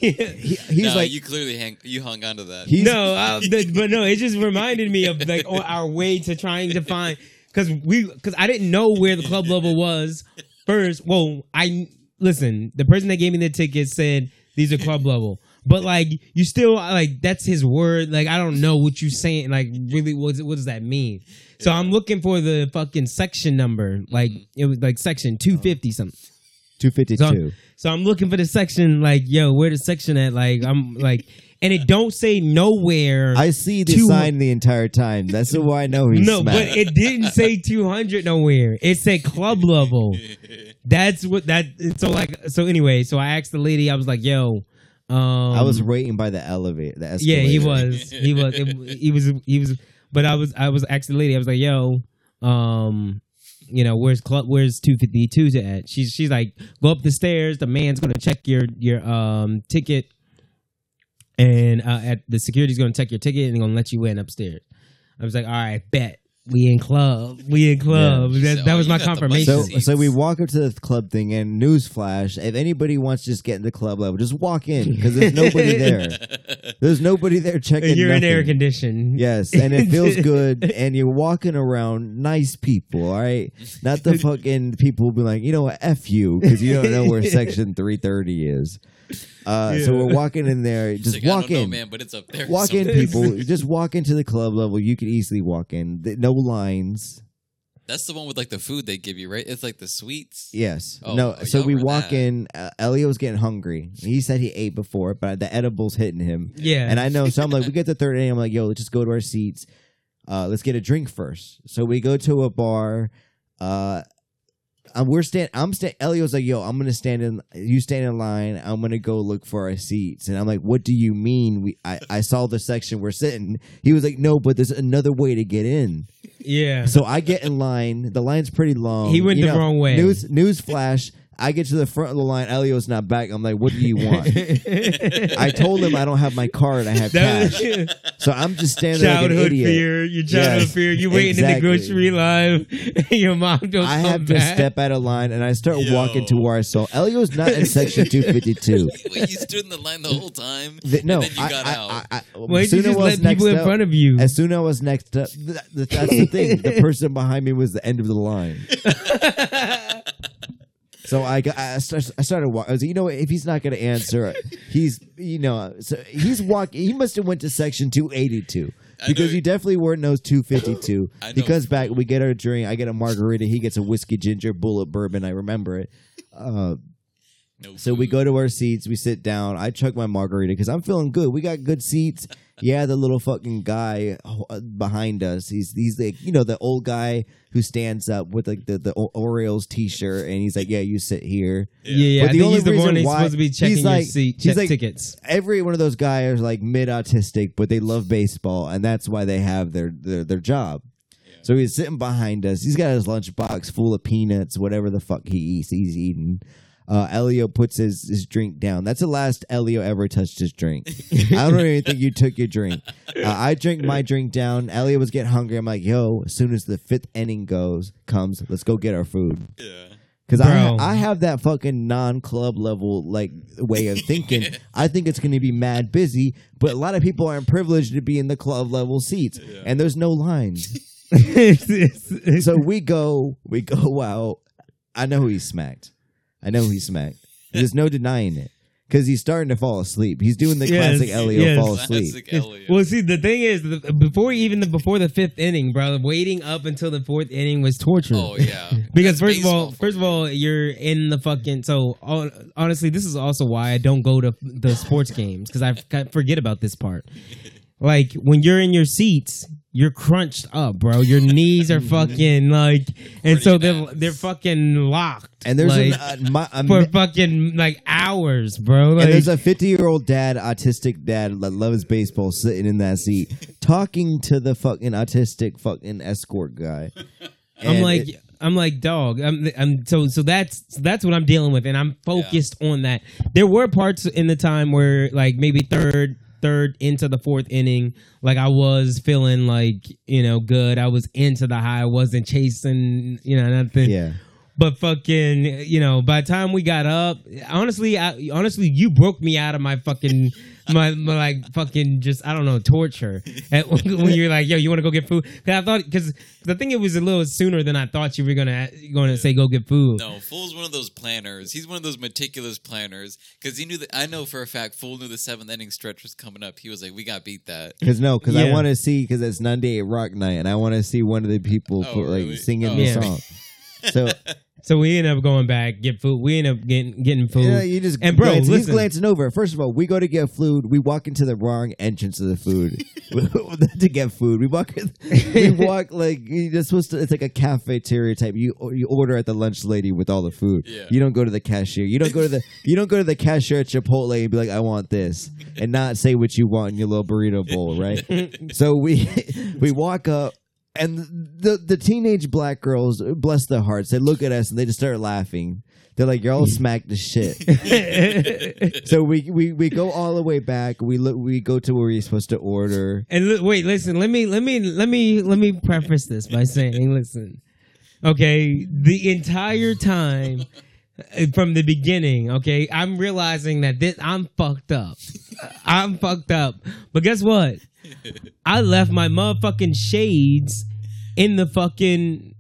he's
no,
like,
you clearly hang, you hung on to that.
no, uh, th- but no, it just reminded me of like our way to trying to find because we because I didn't know where the club level was first. Well, I listen. The person that gave me the ticket said these are club level, but like you still like that's his word. Like I don't know what you saying. Like really, what what does that mean? So I'm looking for the fucking section number. Like it was like section two oh. fifty something.
two fifty two.
So I'm looking for the section. Like yo, where the section at? Like I'm like. And it don't say nowhere.
I see the
Two-
sign the entire time. That's why I know he's
no,
smacked.
but it didn't say 200 nowhere. It said club level. <laughs> That's what that. So like, so anyway, so I asked the lady. I was like, "Yo, um,
I was waiting by the elevator. The
yeah, he was, he was, it- he was, he was." But I was, I was asking the lady. I was like, "Yo, um, you know, where's club? Where's 252 at?" She's, she's like, "Go up the stairs. The man's gonna check your your um ticket." And uh, at the security's gonna check your ticket and they're gonna let you in upstairs. I was like, all right, bet we in club, we in club.
Yeah.
That, that
Oh,
was my confirmation.
So, so we walk up to the club thing, and newsflash: if anybody wants to just get in the club level, just walk in because there's nobody <laughs> there. There's nobody there checking.
You're in air condition.
Yes, and it feels <laughs> good, and you're walking around nice people, all right? Not the <laughs> fucking people who be like, you know what, F you, because you don't know where section 330 is. Uh, So we're walking in there, just
like, I
walk
don't know,
in.
man, but it's up there.
Walk in, <laughs> people. Just walk into the club level. You can easily walk in. Th- No lines.
That's the one with like the food they give you, right? It's like the sweets.
Yes.
Oh,
no.
oh,
so we walk
that.
in. Uh, Elio's getting hungry. He said he ate before, but the edibles hitting him.
Yeah.
And I know, so I'm like, we get to <laughs> third inning. I'm like, yo, let's just go to our seats. Uh, let's get a drink first. So we go to a bar. Uh, uh, we're stand. I'm stand. Elio's like, yo, I'm gonna stand in. You stand in line. I'm gonna go look for our seats. And I'm like, what do you mean? We I, I saw the section we're sitting. He was like, no, but there's another way to get in.
yeah.
So I get in line. The line's pretty long.
He went
You
the
know,
wrong way.
News news flash. I get to the front of the line. Elio's not back. I'm like, what do you want? I told him I don't have my card. I have cash. So I'm just standing like an
childhood
idiot.
fear. Your childhood
Yes,
fear. You waiting
exactly.
in the grocery line. <laughs> and your mom don't
I
come
have to step out of line and I start
Yo.
walking to where I saw Elio's not in section 252. <laughs>
Wait, you stood in the line the whole time.
The- no,
and then you
I,
got
I,
out.
I, I,
Why did you just let people in
up-
front of you?
As soon as I was next up, th- th- that's the thing. The <laughs> person behind me was the end of the line. So I got, I start- I started walking. I was like, you know what? If he's not going to answer, he's you know, so he's walking. He must have went to section two eighty two because he definitely weren't those two fifty two. <laughs>
I know.
He comes back. We get our drink. I get a margarita. He gets a whiskey ginger Bulleit bourbon. I remember it. Uh,
No
so we go to our seats. We sit down. I chug my margarita because I'm feeling good. We got good seats. <laughs> Yeah, the little fucking guy uh, behind us. He's he's like you know the old guy who stands up with like the the Orioles T-shirt, and he's like, "Yeah, you sit here."
yeah, yeah.
But
I
the
think
only
he's the
reason
one that's
why-
supposed to be
he's
checking your
like-
seat,
he's like-
tickets.
Every one of those guys are like mid autistic, but they love baseball, and that's why they have their their, their job. So he's sitting behind us. He's got his lunchbox full of peanuts, whatever the fuck he eats. He's eating. Uh, Elio puts his, his drink down. That's the last Elio ever touched his drink. I don't even think you took your drink. Uh, I drink my drink down. Elio was getting hungry. I'm like, yo, as soon as the fifth inning goes comes, let's go get our food.
Yeah.
Because I, I have that fucking non club level like way of thinking. <laughs> I think it's going to be mad busy, but a lot of people aren't privileged to be in the club level seats, and there's no lines. <laughs> <laughs> so we go, we go out. I know who he smacked. I know he smacked. There's no denying it because he's starting to fall asleep. He's doing the
Yes,
classic Elio
yes.
fall asleep.
Classic Elliot.
well, see, the thing is, the, before even the before the fifth inning, bro, waiting up until the fourth inning was torture.
oh yeah. <laughs>
Because
That's
first of all,
baseball for
first of
you.
all, you're in the fucking. So hon- honestly, this is also why I don't go to the sports games because I f- forget about this part. <laughs> Like when you're in your seats, you're crunched up, bro. Your knees are <laughs> fucking like, and so they're they're fucking locked.
And there's
like,
an, uh, my, a
for fucking like hours, bro. Like,
and there's a 50 year old dad, autistic dad that loves baseball, sitting in that seat, talking to the fucking autistic fucking escort guy. <laughs>
I'm like,
it-
I'm like, dog. I'm, I'm so so that's that's what I'm dealing with, and I'm focused on that. There were parts in the time where, like, maybe third, third into the fourth inning, like I was feeling like you know good. I was into the high. I wasn't chasing, you know, nothing.
yeah.
But fucking, you know, by the time we got up, honestly, I, honestly, you broke me out of my fucking, my, my like fucking just I don't know torture. And <laughs> when you're like, yo, you want to go get food? Cause I thought because the thing it was a little sooner than I thought you were gonna going to say go get food.
No, Fool's one of those planners. He's one of those meticulous planners because he knew that. I know for a fact, Fool knew the seventh inning stretch was coming up. He was like, "We got beat that."
Because no, because I want to see because it's 98 Rock Night, and I want to see one of the people
Oh,
put, like
really?
singing
Oh.
the
Yeah.
song. <laughs> So <laughs>
So we end up going back get food. We end up getting getting food.
you, know, you just
And bro,
glance- he's
listen.
glancing over. First of all, we go to get food. We walk into the wrong entrance of the food <laughs> to get food. We walk, we <laughs> walk like you're supposed to. It's like a cafeteria type. You you order at the lunch lady with all the food.
Yeah.
You don't go to the cashier. You don't go to the you don't go to the cashier at Chipotle and be like, I want this, and not say what you want in your little burrito bowl, right? so we we walk up. And the the teenage black girls, bless their hearts, they look at us and they just start laughing. They're like, "You're all smacked to shit." <laughs> so we, we we go all the way back. We look. We go to where you're supposed to order.
And li- wait, listen. Let me let me let me let me preface this by saying, listen. Okay, the entire time uh, from the beginning, okay, I'm realizing that this I'm fucked up. I'm fucked up. But guess what? I left my motherfucking shades in the fucking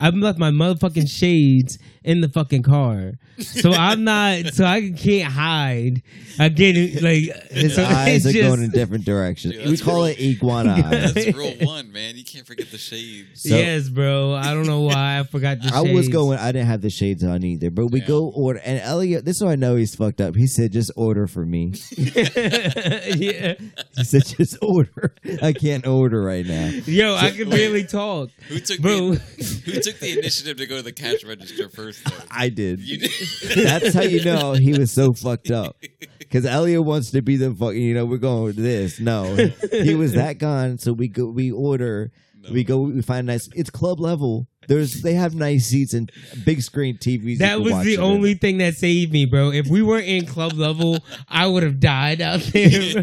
I left my motherfucking shades in the fucking car. So I'm not so I can't hide. Again like
His <laughs>
so
eyes
it's
are
just-
going in different directions.
Dude,
we call
real.
it iguana eyes. <laughs>
That's rule one, man. You can't forget the shades.
So-
yes, bro. I don't know why I forgot the <laughs>
I was going. I didn't have the shades on either, but we
Yeah.
go order. And Elliot, this is how I know he's fucked up. He said, "Just order for me."
yeah.
He said, "Just order." I can't order right now.
Yo, I can barely talk.
Who took
Bro.
the Who took the initiative to go to the cash register first? Though?
I did.
You did. <laughs>
That's how you know he was so fucked up. Because Elliot wants to be the fucking, you know, we're going with this. No, he was that gone. So we go, we order, we go, we find nice. It's club level. There's, they have nice seats and big screen TVs.
That was the
it in.
only thing that saved me, bro. If we were in club level, I would have died out there. <laughs>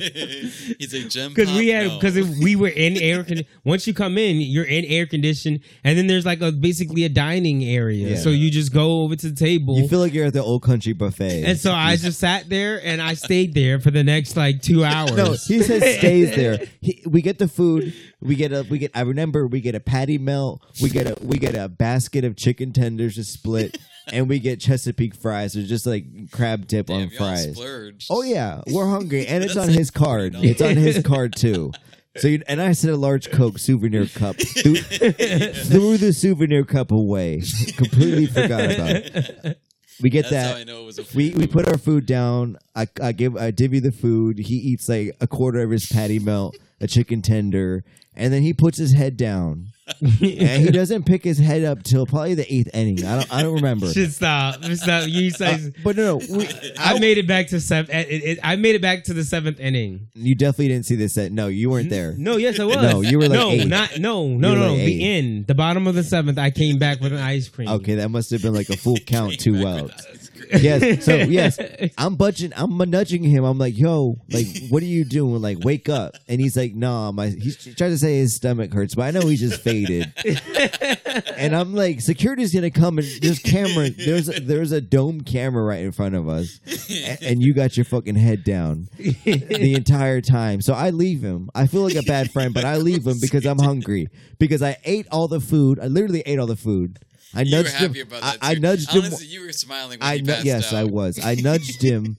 He's a gem
Because we
pop?
had,
No.
because we were in air. Con- once you come in, you're in air conditioned, and then there's like a basically a dining area.
Yeah.
So you just go over to the table.
You feel like you're at the old country buffet.
and so I just sat there and I stayed there for the next like two <laughs> hours.
No, he says stays there. <laughs> He, we get the food. We get a. We get. I remember we get a patty melt. We get a. We get a basket of chicken tenders to split, <laughs> and we get Chesapeake fries. Or just like crab dip
Damn,
on
y'all
fries.
splurged.
Oh yeah, we're hungry, and it's <laughs> on his card.
$40.
It's on his card too. <laughs> So you, and I said a large Coke souvenir cup. Threw, threw the souvenir cup away. Completely forgot about it. We get
That's
that.
how I know it was a.
We we put our food down. I, I give I divvy the food. He eats like a quarter of his patty melt, a chicken tender, and then he puts his head down. <laughs> and he doesn't pick his head up till probably the eighth inning. I don't I don't remember. <laughs>
Should stop. Stop. You
Uh,
say.
but no, no we, <laughs>
I made it back to seven. It, it, I made it back to the seventh inning.
you definitely didn't see this. Set. No, you weren't there.
No, yes, I was.
No, you were like
no,
eight.
not no, no, no.
like
the end, the bottom of the seventh. I came back with an ice cream.
Okay, that must have been like a full count, two outs. Yes. So <laughs> yes, I'm budging. I'm nudging him. I'm like, "Yo, like, what are you doing? Like, wake up!" And he's like, "Nah, my." He's trying to say his stomach hurts, but I know he's just faded. <laughs> and I'm like, "Security's gonna come and there's camera. There's there's a dome camera right in front of us, and, and you got your fucking head down the entire time." So I leave him. I feel like a bad friend, but I leave him because I'm hungry because I ate all the food. I literally ate all the food. I
You were
nudged him.
about
I,
that.
I
too.
nudged him.
Honestly, you were smiling when
I nu- yes, I was. I <laughs> nudged him.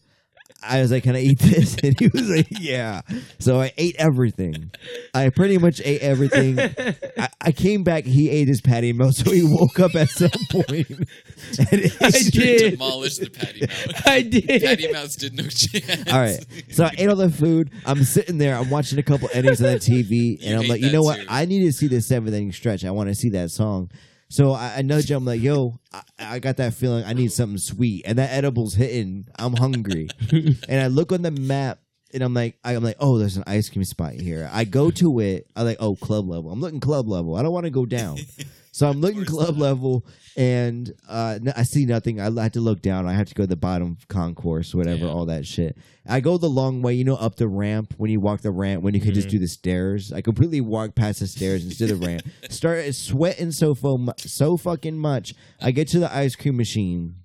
I was like, "Can I eat this?" <laughs> And he was like, "Yeah." So I ate everything. I pretty much ate everything. I, I came back. He ate his patty melt, so he woke up at some <laughs> point. And
I did.
demolished the patty mouth.
I did.
Patty mouths did no chance.
All right. So I ate all the food. I'm sitting there. I'm watching a couple innings on the TV, and
You
I'm like, you know what? I need to see this seventh inning stretch. I want to see that song. So I, I nudge him. I'm like, yo, I, I got that feeling. I need something sweet, and that edible's hitting. I'm hungry, <laughs> and I look on the map. And I'm like, I'm like, oh, there's an ice cream spot here. I go to it. I like, oh, club level. I'm looking club level. I don't want to go down. So I'm looking club level, and uh, I see nothing. I had to look down. I have to go to the bottom concourse, whatever, all that shit. I go the long way, you know, up the ramp. When you walk the ramp, when you could just do the stairs, I completely walk past the stairs instead of the ramp. <laughs> Start sweating so fo- mu- so fucking much. I get to the ice cream machine.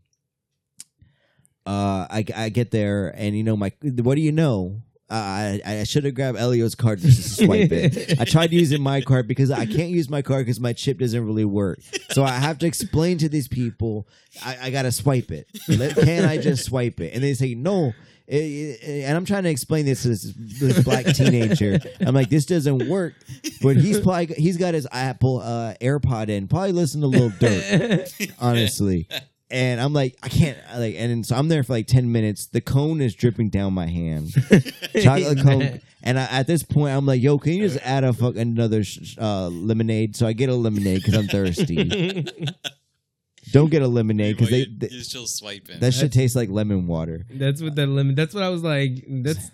Uh, I, I get there, and you know my. What do you know? I I should have grabbed Elio's card just to swipe it. <laughs> I tried using my card because I can't use my card because my chip doesn't really work. So I have to explain to these people I, I gotta swipe it. Can I just swipe it? And they say no. Eh, eh, And I'm trying to explain this to this, this black teenager. I'm like, this doesn't work. But he's probably he's got his Apple uh, AirPod in, probably listen to Lil Durk. <laughs> honestly. And I'm like, I can't I like, and then, so I'm there for like ten minutes. The cone is dripping down my hand, <laughs> chocolate cone. And I, at this point, I'm like, yo, can you just add a fuck another sh- uh, lemonade? So I get a lemonade because I'm thirsty. <laughs> Don't get a lemonade because
Well,
they, they
you're still swiping.
that should taste like lemon water.
That's what that lemon. That's what I was like. That's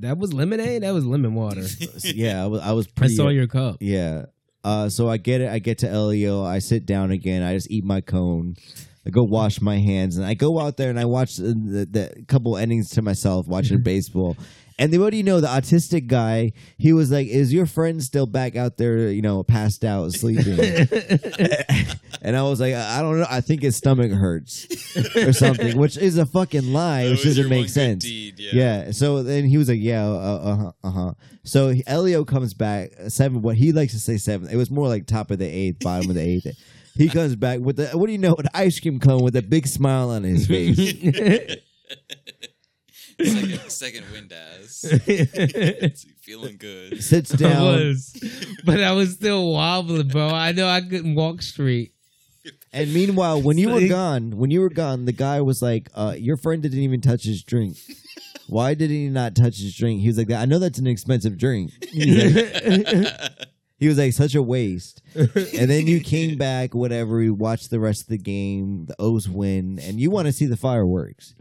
that was lemonade. That was lemon water. <laughs>
Yeah, I was, I was
I
pretty.
saw your cup.
Yeah. Uh, so I get it. I get to Elio. I sit down again. I just eat my cone. I go wash my hands, and I go out there and I watch the, the, the couple innings to myself watching baseball. And then what do you know? The autistic guy, he was like, "Is your friend still back out there? You know, passed out, sleeping?" <laughs> and I was like, "I don't know. I think his stomach hurts or something," which is a fucking lie,
That
which doesn't make sense.
deed, yeah.
Yeah. So then he was like, "Yeah, uh huh, uh huh." So Elio comes back seven. What he likes to say seven. It was more like top of the eighth, bottom of the eighth. He comes back with the what do you know? An ice cream cone with a big smile on his face. <laughs>
second, second wind ass. Feeling good.
Sits
I
down.
was, but I was still wobbling, bro. I know I couldn't walk straight.
And meanwhile, when you were
Like-
gone, when you were gone, the guy was like, uh, "Your friend didn't even touch his drink. Why did he not touch his drink?" He was like, "I know that's an expensive drink." <laughs> <laughs> He's like- he was like such a waste. <laughs> and then you came back, whatever. We watched the rest of the game. The O's win, and you want to see the fireworks.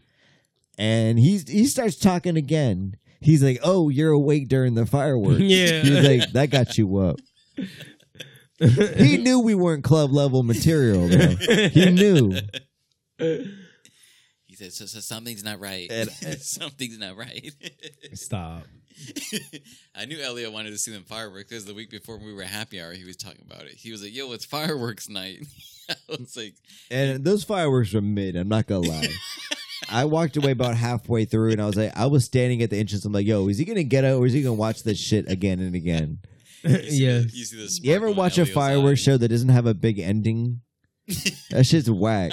And he's he starts talking again. He's like, "Oh, you're awake during the fireworks."
Yeah.
He was like, "That got you up." he knew we weren't club level material, though. He knew.
He said, so, so something's not right.
And- <laughs>
something's not right. <laughs>
Stop. <laughs>
I knew Elliot wanted to see them fireworks because the week before we were happy hour, he was talking about it. He was like, "Yo, it's fireworks night." <laughs> I was like,
And those fireworks were mid. I'm not gonna lie. <laughs> I walked away about halfway through, and I was like, I was standing at the entrance. I'm like, Yo, is he gonna get out, or is he gonna watch this shit again and again?
you see
yeah.
you see the
You ever
in
watch a fireworks
eye.
show that doesn't have a big ending? That shit's whack.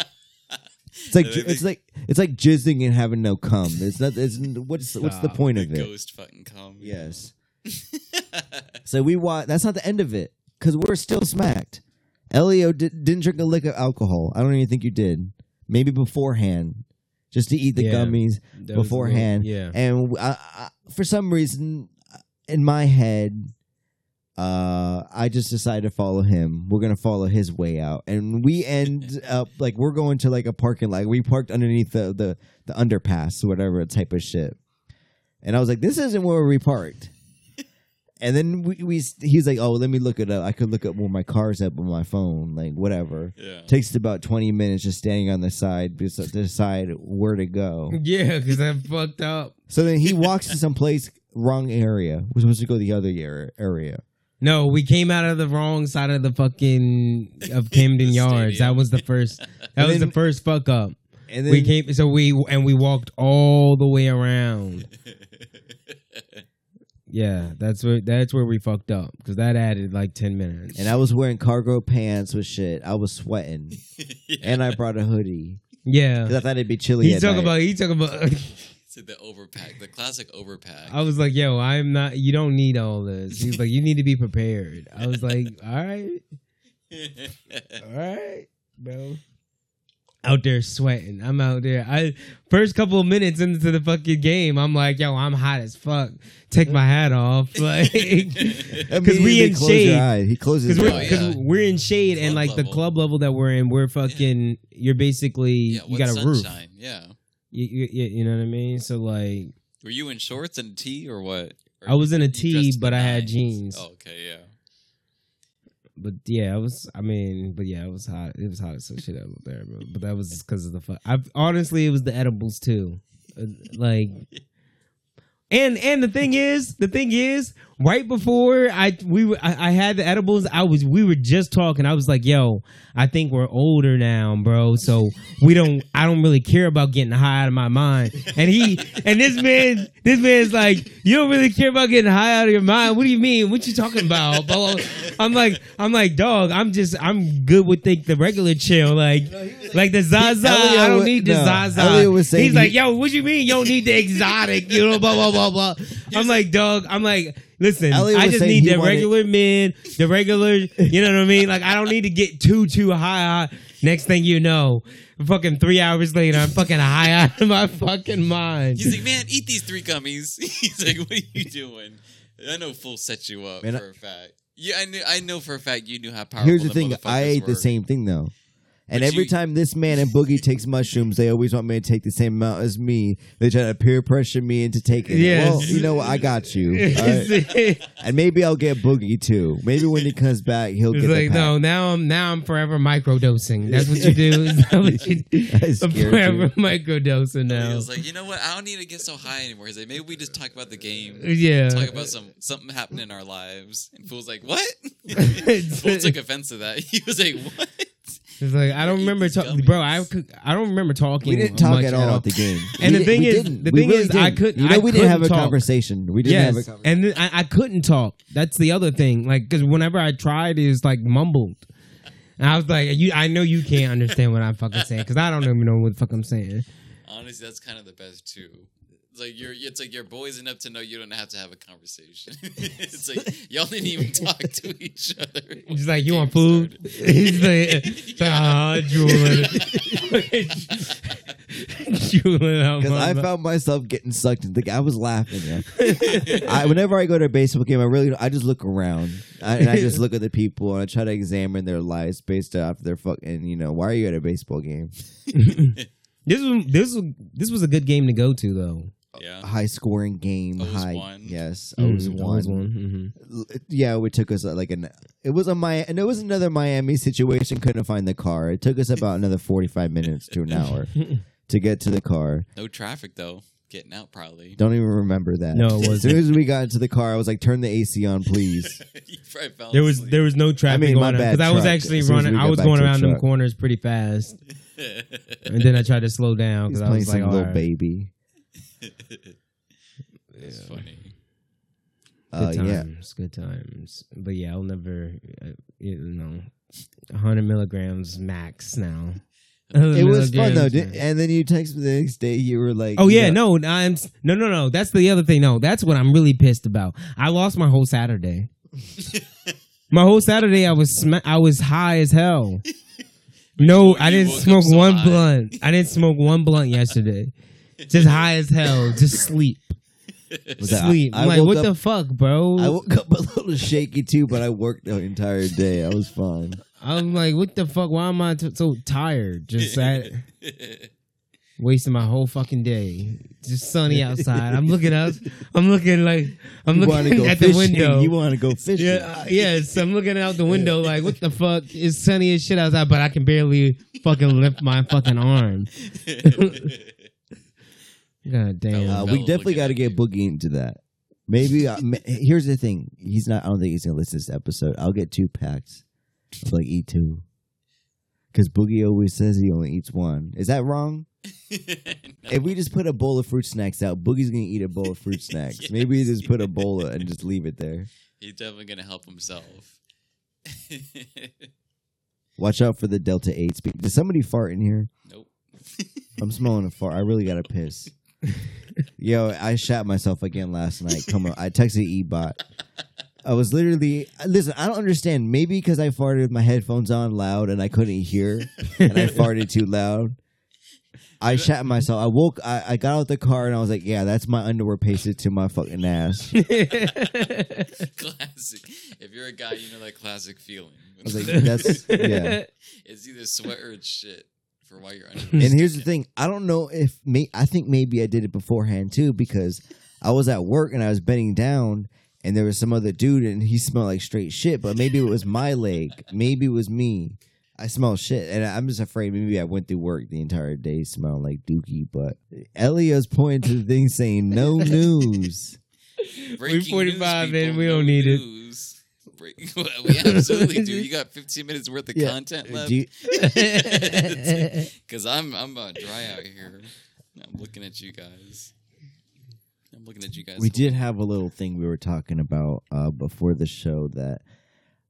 It's like
I think-
it's like it's like jizzing and having no cum. It's not. It's what's what's the point
The
of it?
ghost fucking cum.
Yes. <laughs> So we watch. That's not the end of it because we're still smacked. Elio did, didn't drink a lick of alcohol. I don't even think you did. Maybe beforehand, just to eat the
Yeah.
gummies beforehand.
little- yeah.
And I, I, for some reason, in my head, uh, I just decided to follow him. We're gonna follow his way out, and we end up like we're going to like a parking lot. We parked underneath the the, the underpass, whatever type of shit. And I was like, "This isn't where we parked." <laughs> and then we, we he's like, "Oh, let me look it up. I could look up where my car's at on my phone, like whatever."
Yeah.
Takes about twenty minutes just standing on the side bes- to decide where to go. <laughs>
Yeah, because I'm fucked up.
So then he walks to some place wrong area. We're supposed to go the other area.
No, we came out of the wrong side of the fucking of <laughs> Camden Yards.
stadium.
That was the first. <laughs> That
And
was
then-
the first fuck up.
And then
We came, so we and we walked all the way around. <laughs> Yeah, that's where that's where we fucked up because that added like ten minutes.
and I was wearing cargo pants with shit. I was sweating, and I brought a hoodie
yeah,
because I thought it'd be chilly.
he's
at
talking about he's talking about.
So the overpack, the classic overpack. <laughs>
I was like, yo, I'm not. You don't need all this. He's like, you need to be prepared. I was like, <laughs> all right, <laughs> all right, bro. Out there sweating. I'm out there. I first couple of minutes into the fucking game, I'm like, yo, I'm hot as fuck. Take my hat off, like, because we in shade.
He closes
Because we're,
eyes.
'cause
yeah.
we're in shade and
Club
like the club level that we're in, we're fucking. You're basically
yeah,
you got a roof.
sunshine? Yeah.
You, you, you you know what I mean? So like,
Were you in shorts and a tee or what? Or
I was in a tee, but I had jeans.
Oh, okay, yeah.
but yeah, I was. I mean, but yeah, it was hot. It was hot as some shit out there, bro. But that was because of the. Fu- I honestly, it was the edibles too. Uh, like, <laughs> and and the thing is, the thing is, right before I we were, I, I had the edibles, I was we were just talking. I was like, "Yo, I think we're older now, bro. So we don't. I don't really care about getting high out of my mind." And he and this man, this man's like, "You don't really care about getting high out of your mind? What do you mean? What you talking about?" Blah, blah. I'm like, I'm like, dog. I'm just, I'm good with the, the regular chill, like, like the Zaza.
Elliot
I don't need the
no,
Zaza.
Elliot was saying
He's
he-
like, yo, what you mean? You don't need the exotic, you know, blah blah blah blah. I'm like, dog. I'm like, listen,
Elliot
I just need the
wanted-
regular men, the regular, you know what I mean? Like, I don't need to get too too high. Next thing you know, fucking three hours later, I'm fucking high out of my fucking mind.
He's like, man, eat these three gummies. <laughs> He's like, what are you doing? I know Full set you up
Man, I-
for a fact. Yeah, I knew. I know for a fact you knew how powerful.
Here's the
the
thing: I
motherfuckers
ate the same thing though. And
But
every
you-
time this man and Boogie takes mushrooms, they always want me to take the same amount as me. They try to peer pressure me into taking it.
Yes.
Well, you know what? I got you. <laughs> all right? And maybe I'll get Boogie too. Maybe when he comes back, he'll
It's
get
like
the
no, now I'm now I'm forever microdosing. That's what you do. <laughs> Is what you do? I'm forever
you.
microdosing
He
now.
was like, you know what? I don't need to get so high anymore. He's like, maybe we just talk about the game.
Yeah.
Talk about some something happening in our lives. And Fool's like, what? <laughs> Fool took offense to that. He was like, what?
It's like I don't
Eat
remember talking, bro. I could, I don't remember talking.
We didn't talk
much
at all at the game. <laughs>
And
We
the thing is-
didn't.
the thing
really
is, I
didn't.
couldn't-
You know,
I
we didn't have a
talk.
conversation. We didn't have a
Yes,
conversation.
and then I, I couldn't talk. That's the other thing. Like, because whenever I tried, it was like mumbled. And I was like, you, I know you can't understand what I'm fucking saying because I don't even know what the fuck I'm saying.
Honestly, that's kind of the best too. It's like you're. It's like you're boys enough to know you don't have to have a conversation. <laughs> it's like y'all didn't even <laughs> talk to each other.
He's like, you want food? <laughs> He's like, ah, drooling. drooling out
Because I found myself getting sucked into. I was laughing. Yeah. I, whenever I go to a baseball game, I really I just look around I, and I just look at the people and I try to examine their lives based off their fucking. You know, why are you at a baseball game?
This was this was this was a good game to go to though.
Yeah.
High scoring game.
O's
high.
won.
Yes.
Mm,
O's
that
one.
was one.
L- Yeah, it took us uh, like an. It was a Miami, and it was another Miami situation. Couldn't find the car. It took us about another forty-five minutes to an hour <laughs> to get to the car.
No traffic though. Getting out probably.
Don't even remember that.
No, it
As
wasn't.
soon as we got into the car, I was like, "Turn the AC on, please." <laughs>
you probably fell
There was
asleep.
there was no traffic I
mean, my
going on
bad,
because I was actually
As soon as
running. I was going
to the
around them corners pretty fast, <laughs> and then I tried to slow down because I was like,
some little
right.
baby. <laughs>
It's funny.
Uh,
Good
yeah,
times, good times. But yeah, I'll never, uh, you know, 100 milligrams max now. <laughs>
it was fun though. Did, and then you text me the next day. You were like,
Oh yeah,
know-
no, I'm no, no, no. That's the other thing. No, that's what I'm really pissed about. I lost my whole Saturday. <laughs> my whole Saturday, I was sma- I was high as hell. No, I didn't smoke one
high.
blunt. I didn't smoke one blunt yesterday. Just high as hell. Just sleep.
Was that-
Sleep.
I
I'm like,
woke
what
up-
the fuck, bro?
I woke up a little shaky too, but I worked the entire day. I was fine.
I'm like, what the fuck? Why am I t- so tired? Just at <laughs> wasting my whole fucking day. Just sunny outside. I'm looking out. I'm looking like I'm
You wanna
looking
go
at the
fishing,
window.
You want to go fishing?
Yeah, uh, yes. I'm looking out the window like, what the fuck? It's sunny as shit outside, but I can barely fucking lift my fucking arm. <laughs> God damn.
Uh, we definitely got to get. Boogie into that. Maybe uh, ma- here's the thing. He's not. I don't think he's gonna listen to this episode. I'll get two packs of like eat two. Because Boogie always says he only eats one. Is that wrong? <laughs> If we just put a bowl of fruit snacks out, Boogie's gonna eat a bowl of fruit <laughs> snacks.
Yes.
Maybe we just put a bowl and just leave it there.
He's definitely gonna help himself. <laughs>
Watch out for the Delta Eight speed. Did somebody fart in here?
nope.
I'm smelling a fart. I really gotta piss. <laughs> Yo, I shat myself again last night. Come on, I texted Ebot. I was literally listen. I don't understand. Maybe because I farted with my headphones on loud and I couldn't hear, and I farted too loud. I shat myself. I woke. I, I got out the car and I was like, "Yeah, that's my underwear pasted to my fucking ass." <laughs>
classic. If you're a guy, you know that classic feeling.
I was like, "That's yeah." <laughs>
it's either sweat or it's shit for why you're <laughs> under.
And here's the thing: I don't know if may. I think maybe I did it beforehand too because I was at work and I was bending down, and there was some other dude and he smelled like straight shit. But maybe it was my leg. Maybe it was me. I smell shit, and I'm just afraid maybe I went through work the entire day smelling like dookie. But Elia's pointing to the thing saying no <laughs> news.
Breaking
45
news,
in,
people,
we don't need it.
News. Break- well, <laughs> we absolutely do. You got 15 minutes worth of
Yeah.
content left.
Do you- <laughs>
Because I'm I'm about dry out here. I'm looking at you guys. I'm looking at you guys.
we did have a little thing we were talking about uh, before the show that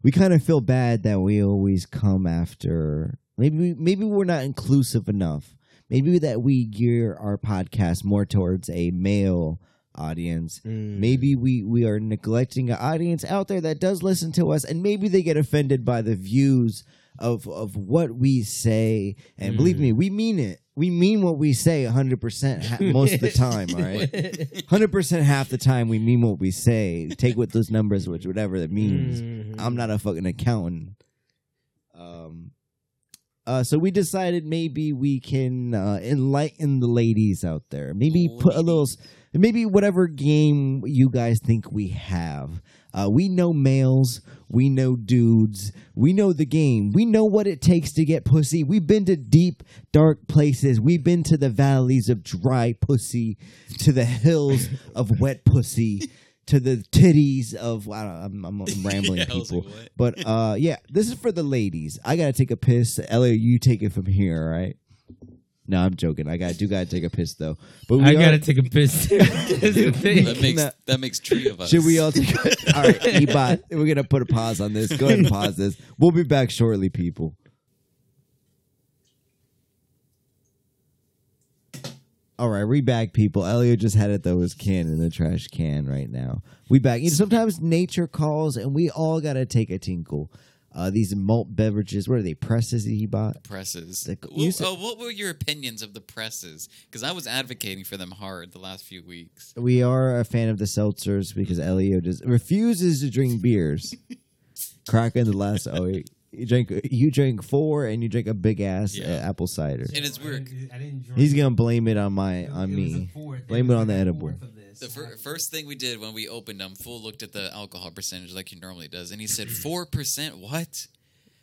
we kind of feel bad that we always come after maybe we, maybe we're not inclusive enough maybe that we gear our podcast more towards a male audience
Mm.
maybe we we are neglecting an audience out there that does listen to us and maybe they get offended by the views of of what we say and believe me we mean it we mean what we say 100% ha- most of the time all right <laughs> Hundred percent half the time we mean what we say. Take with those numbers, which whatever that means.
Mhm.
I'm not a fucking accountant. Um. Uh, so we decided maybe we can uh, enlighten the ladies out there. Maybe put a little, maybe whatever game you guys think we have. Uh, we know males, we know dudes, we know the game, we know what it takes to get pussy. We've been to deep, dark places. We've been to the valleys of dry pussy, to the hills <laughs> of wet pussy, to the titties of. I don't, I'm, I'm, I'm rambling, <laughs>
Yeah,
people.
like.
But uh, yeah, this is for the ladies. I gotta take a piss. Elliot, you take it from here, all right? No, I'm joking. I got do gotta take a piss though. But we
I
are-
gotta take a piss. too. <laughs> <laughs> That's the thing.
That makes
Nah.
that makes three of us.
Should we all take? A, <laughs> all right, Ebot, we're gonna put a pause on this. Go ahead and pause this. We'll be back shortly, people. All right, we back, people. Elliot just had it throw his can in the trash can right now. We back. You know, sometimes nature calls, and we all gotta take a tinkle. Uh, these malt beverages, what are they? Presses that he bought.
presses?
The-
Wh-
you said-
oh, what were your opinions of the presses? Because I was advocating for them hard the last few weeks.
We are a fan of the seltzers because Elio just refuses to drink beers. <laughs> Cracking the last oh, you drink you drink four and you drink a big ass
Yeah.
uh, apple cider.
And it's weird.
He's gonna blame it on my on me. Blame it on the edible.
The fir- first thing we did when we opened them, Fool looked at the alcohol percentage like he normally does, and he said <clears throat> four percent. What?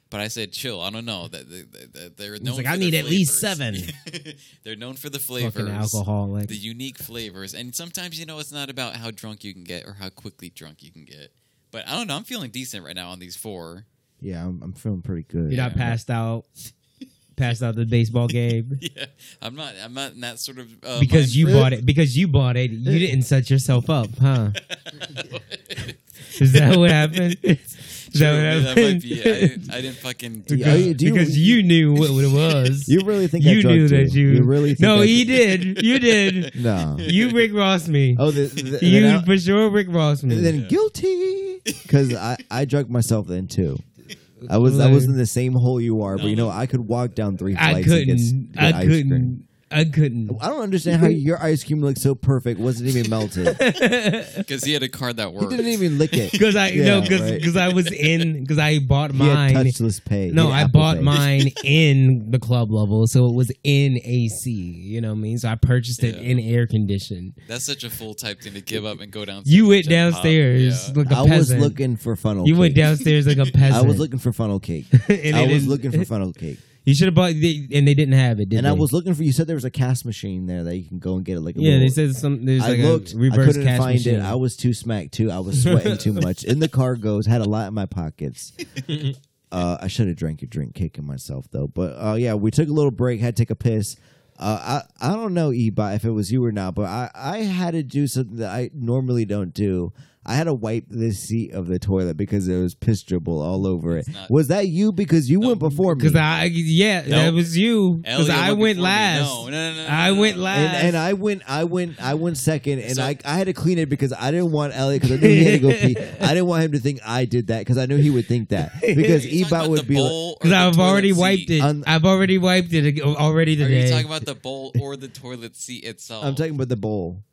But I said, chill. I don't know that they, they, they're known.
like,
for
"I
their
need at least
flavors." <laughs> they're known for the flavors,
Fucking alcoholic.
the unique flavors, and sometimes you know it's not about how drunk you can get or how quickly drunk you can get. But I don't know. I'm feeling decent right now on these four.
Yeah, I'm, I'm feeling pretty good.
You're not passed out. Passed out the baseball game <laughs>
Yeah, I'm not. I'm not in that sort of uh,
because you
mind-
bought it. Because you bought it. You didn't set yourself up, huh? <laughs> Is that what happened? <laughs> Is that what
that
happened?
might be. I didn't, I didn't fucking.
Yeah,
because,
you- do you-
because you knew what, what it was.
You really think I
you
drugged
knew that you.
You really think
no,
I-
he did. You did.
No.
You Rick Ross me.
Oh, the, the,
you
then, I-
for sure Rick Ross me.
then
Yeah.
guilty because I I drugged myself then too. I was I was in the same hole you are, but you know I could walk down three flights and get, s-
couldn't. I
ice
couldn't.
Cream.
I couldn't.
I don't understand how your ice cream looked so perfect, wasn't even melted. <laughs> <laughs>
Because he had a card that worked.
he
worked.
didn't even lick it. <laughs>
Because I
Yeah,
no, because
right.
I was in because I bought
He had
mine.
touchless pay.
No,
He had
I
Apple
bought
Pay.
mine in the club level, so it was in AC. You know what I mean? So I purchased it
Yeah.
in air condition.
That's such a full type thing to give up and go downstairs.
You went
and hop.
downstairs
Yeah.
like a
I was
peasant.
looking for funnel.
you
cake.
went downstairs like a peasant.
I was looking for funnel cake.
and
I
they
was
didn't-
looking for funnel cake,
You should have bought, they, and they didn't have it. Did
and I was looking for. You said there was a cash machine there that you can go and get it. Like a
Yeah,
little,
they said some. There's
I
like
looked.
a
I couldn't find
machine.
it. I was too smacked too. I was sweating too <laughs> much. In the car goes. Had a lot in my pockets. Uh, I should have drank your drink, kicking myself though. But uh, yeah, we took a little break. Had to take a piss. Uh, I I don't know, Eba, if it was you or not, but I I had to do something that I normally don't do. I had to wipe the seat of the toilet because it was piss dribble all over it.
not-
Was that you? Because you went before me.
Because I, yeah, that was you. Because I
went
went last.
No, no, no, no, no,
I
no,
went
no.
last.
and, and I went, I went, I went second, and
So-
I, I had to clean it because I didn't want Elliot because I knew he had to go pee. <laughs> I didn't want him to think I did that because I knew he would think that <laughs> because
Are you
Ebot would be like,
bowl or
Because
the
I've
toilet
already
seat?
wiped it.
Un-
I've already wiped it ag- already
Are
today.
you talking about the bowl or the toilet seat itself?
I'm talking about the bowl.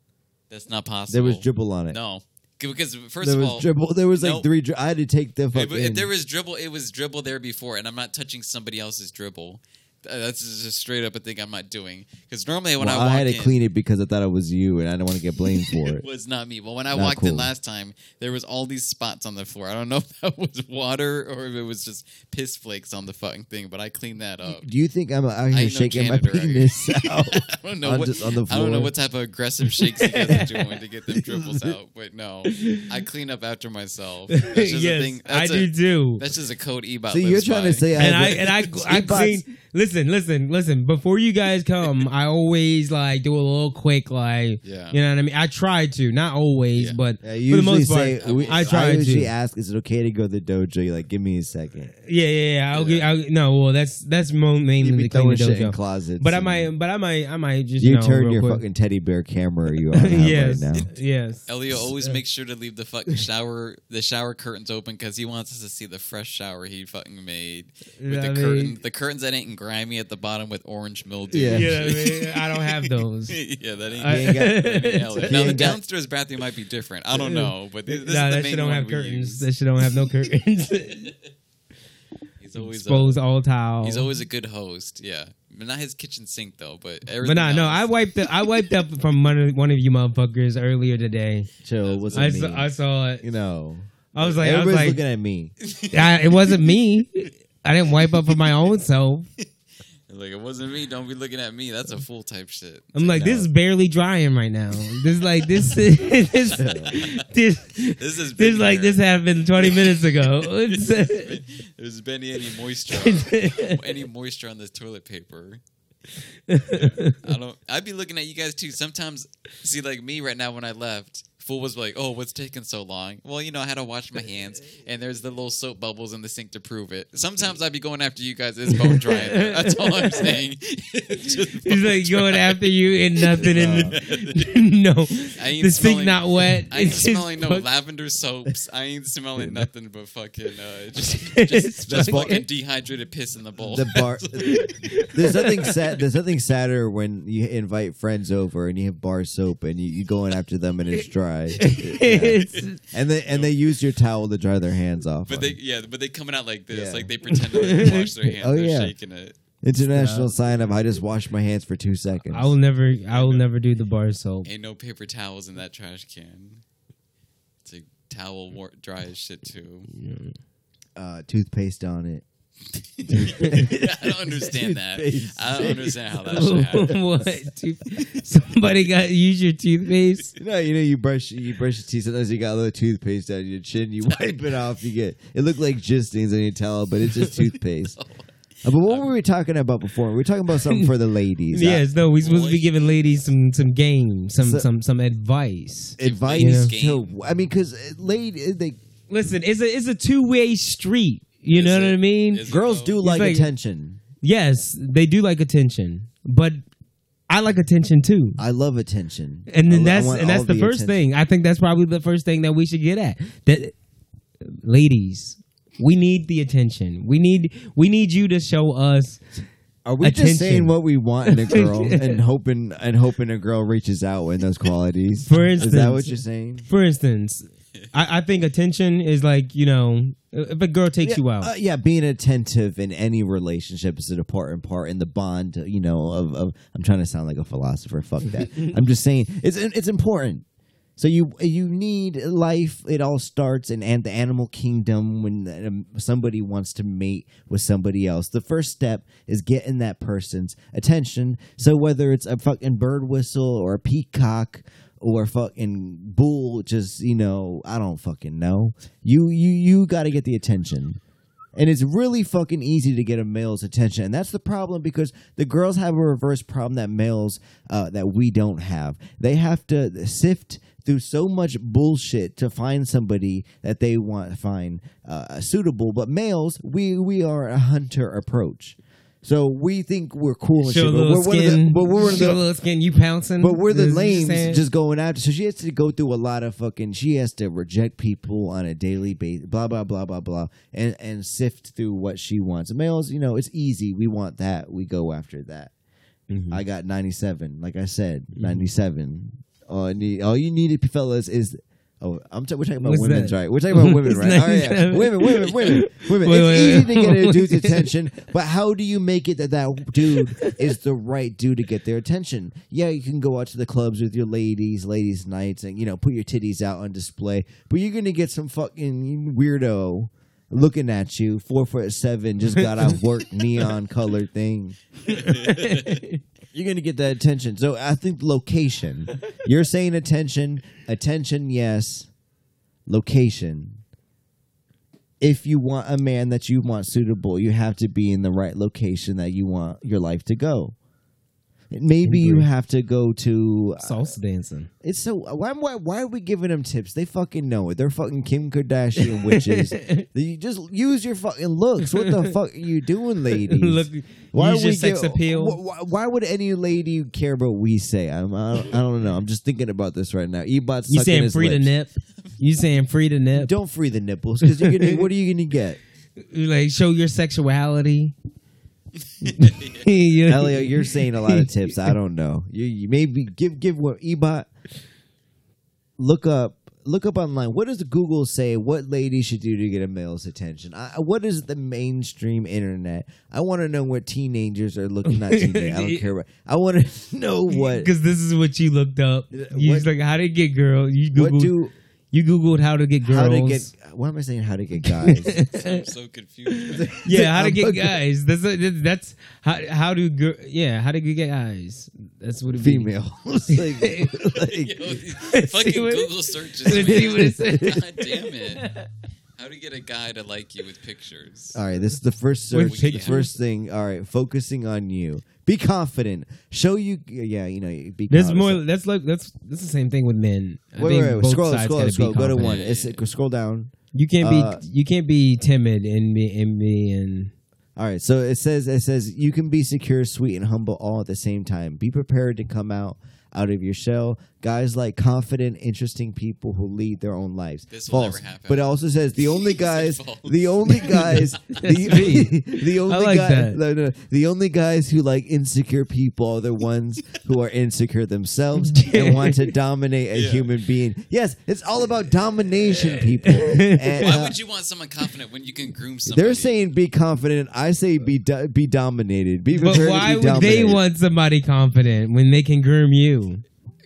That's not possible.
There was dribble on it.
No, because first
there
of
was
all,
dribble. There was like
Nope.
three. Dri- I had to take the
if, if there was dribble, it was dribble there before, and I'm not touching somebody else's dribble. Uh, That's just straight up a thing I'm not doing. Because normally when
Well,
I
I, had to
in,
clean it because I thought it was you, and I didn't want to get blamed <laughs> for
it
it.
was not me. Well, when I
Not
walked in last time, there was all these spots on the floor. I don't know <laughs> if that was water or if it was just piss flakes on the fucking thing, but I cleaned that up.
Do you think I'm out here
ain't no
shaking my
janitor.
penis <laughs> out?
I don't know
I'm
what
just on the
I don't know what type of aggressive shakes you guys are doing to get them dribbles out, but no, I clean up after myself. That's just a
yes,
thing.
I
That's
do
a,
too.
That's just a code Ebot.
So you're trying
by.
to say,
and I
have-
and I I
Ebot's-
clean. Listen, listen, listen. Before you guys come, <laughs> I always like do a little quick like.
Yeah.
You know what I mean? I try to, not always,
Yeah.
but
Yeah,
for the most
say,
part,
we-
I try
usually
to.
ask, is it okay to go to the dojo? You're like, give me a second.
Yeah, yeah, yeah. I'll get. I'll, no, well, that's that's mainly the clean the
shit in
dojo.
closets.
But I might, but I might, I might just
You
you know,
turn your
quick.
fucking teddy bear camera you <laughs> on
yes,
right now.
yes.
Elio always <laughs> makes sure to leave the fucking shower, the shower curtains open because he wants us to see the fresh shower he fucking made with
I
the
mean-
curtain, the curtains that ain't grimy at the bottom with orange mildew.
Yeah.
You know what I mean? <laughs> I don't have those.
yeah, that ain't.
I-
ain't got-
that ain't <laughs> Now the downstairs bathroom might be different. I don't know, but this, this
nah,
is the
that
main
shit don't
one
have curtains. That shit don't have no <laughs> curtains.
He's always
Expose
a,
all towels.
he's always a good host. Yeah, but not his kitchen sink though. But
But
everything
nah, no, I wiped. The, I wiped up from one of, one of you motherfuckers earlier today.
Chill, it wasn't
I saw, I saw it.
you know,
I was like, I was
everybody's
like,
looking at me.
I, it wasn't me. I didn't wipe up for my own self.
Like it wasn't me. Don't be looking at me. That's a full type shit.
I'm like, this is barely drying right now. This is like <laughs> this this this
This is
this like this happened 20 minutes ago. <laughs>
Uh, There's been any moisture, <laughs> any moisture on this toilet paper. I don't. I'd be looking at you guys too. Sometimes, see, like me right now when I left, fool was like, "Oh, what's taking so long?" Well, you know, I had to wash my hands, <laughs> and there's the little soap bubbles in the sink to prove it. Sometimes I'd be going after you guys. It's bone dry. That's all I'm saying. <laughs> <laughs>
He's
bone
like going after you and nothing in the no.
I ain't
The sink not wet.
I ain't
It's just
smelling no
fuck-
lavender soaps. I ain't smelling nothing but fucking uh, just,
It's
just, just
fucking-
fucking dehydrated piss in the bowl.
The bar. there's nothing sad. There's nothing sadder when you invite friends over and you have bar soap and you, you going after them and it's dry. <laughs> Yeah. And they and they use your towel to dry their hands off.
But
on
they
it.
yeah, but they coming out like this,
Yeah.
like they pretend to like, wash their <laughs> hands.
Oh,
They're
yeah.
shaking it.
international sign of I just washed my hands for two seconds.
I will never. I will never do the bar soap.
Ain't no paper towels in that trash can. It's a towel war- dry as shit too.
uh, toothpaste on it. <laughs>
I don't understand that.
Toothpaste.
I don't understand how that should <laughs> happen.
what? Tooth- Somebody got use your toothpaste.
No, you know, you brush you brush your teeth. Sometimes you got a little toothpaste on your chin. You <laughs> wipe it off. You get it looked like jizz stains on your towel, but it's just toothpaste. Uh, but what were we talking about before? We were talking about something for the ladies. Uh,
Yes, no, We're supposed to be giving ladies some some game, some
So-
some some advice.
advice
Ladies
to.
game.
I mean, because lady, they
Listen, it's a it's a two way street. You
Is
know
it?
what I mean?
Girls do like,
like-
attention.
yes, they do like attention, but I like attention too.
I love attention,
And then
I
that's
want
and that's
all
the first
attention.
thing. I think that's probably the first thing that we should get at. That ladies, we need the attention. We need we need you to show us
Are we
attention.
just saying what we want in a <laughs> girl and hoping and hoping a girl reaches out in those qualities?
For
is that what you're saying?
For instance, I, I think attention is like you know, if a girl takes
yeah,
you out,
uh, yeah, being attentive in any relationship is an important part in the bond. You know, of, of I'm trying to sound like a philosopher. Fuck that. <laughs> I'm just saying it's it's important. So you you need life. It all starts in and the animal kingdom when um, somebody wants to mate with somebody else. The first step is getting that person's attention. So whether it's a fucking bird whistle or a peacock or fucking bull, just you know, I don't fucking know. You you you got to get the attention. And it's really fucking easy to get a male's attention, and that's the problem because the girls have a reverse problem that males uh, that we don't have. They have to sift through so much bullshit to find somebody that they want to find uh, suitable. But males, we we are a hunter approach, so we think we're cool and
show
shit. But we're
skin,
the, but we're
show
the,
little skin. You pouncing,
but we're the
Is what you're saying?
lames just going after. So she has to go through a lot of fucking. She has to reject people on a daily basis. Blah blah blah blah blah, and and sift through what she wants. Males, you know, it's easy. We want that. We go after that.
Mhm.
I got ninety seven. Like I said, ninety seven. All, I need, all you need, fellas, is. Oh, I'm t- we're talking about
What's
women's
that?
right. We're talking about women, <laughs> right? All right, oh,
yeah.
women, women, women, <laughs> women.
Wait,
it's
wait,
easy
wait.
to get a dude's <laughs> attention, but how do you make it that that dude is the right dude to get their attention? Yeah, you can go out to the clubs with your ladies, ladies' nights, and you know put your titties out on display, but you're gonna get some fucking weirdo looking at you, four foot seven, just got out work, neon colored thing. You're gonna get that attention. So I think location. <laughs> You're saying attention, attention, yes. Location. If you want a man that you want suitable, you have to be in the right location that you want your life to go. Maybe you have to go to.
Uh, salsa dancing.
It's so why, why why are we giving them tips? They fucking know it. They're fucking Kim Kardashian witches. <laughs> you just use your fucking looks. What the fuck are you doing, <laughs> ladies?
Look,
Why
use
would
your
we
sex
give-
appeal.
wh- wh- Why, would any lady care about what we say? I'm, I, don't, I don't know. I'm just thinking about this right now. Ebot's
you saying free to
lips.
nip? You saying free to nip?
Don't free the nipples because you're gonna. what are you gonna get? <laughs>
like show your sexuality. <laughs>
Elio, you're saying a lot of tips. I don't know. You, you maybe give give what Ebot. Look up. Look up online. What does Google say? What ladies should do to get a male's attention? I, what is the mainstream internet? I want to know what teenagers are looking. Not teenagers. I don't <laughs> care. What, I want to <laughs> know what.
Because this is what you looked up. You
What-
like, how to get girl. You
What
googled.
do?
You googled how to get girls.
How to get? What am I saying? How to get guys? <laughs>
I'm so confused. <laughs>
yeah, how to get guys. That's that's how how do gir- yeah how to get guys. That's what it be.
female. <laughs> like, like,
Yo, fucking
See what-
Google searches.
Let's see what it
man.
says.
God damn it. How to get a guy to like you with pictures.
all right, this is the first search. The
pictures?
first thing. All right, focusing on you. Be confident. Show you. Yeah, you know. Be.
There's
confident.
more. That's like that's that's the same thing with men. I
Wait,
think
wait, wait.
both
Scroll,
sides
scroll,
gotta be
scroll. Go to
confident.
one. It's, scroll down.
You can't be
Uh,
you can't be timid and be and be and
All right. So it says it says you can be secure, sweet, and humble all at the same time. Be prepared to come out out of your shell. Guys like confident, interesting people who lead their own lives.
This will
false.
never happen.
But it also says the only <laughs> guys, the only <laughs> guys, the, <laughs> the only
like
guy-
that.
no, no, the only guys who like insecure people are the ones who are insecure themselves and want to dominate a
Yeah.
human being. Yes, it's all about domination, people. And,
Why
uh,
would you want someone confident when you can groom somebody?
they're saying be confident. I say be do- be dominated. Be
But why
to be
would they want somebody confident when they can groom you?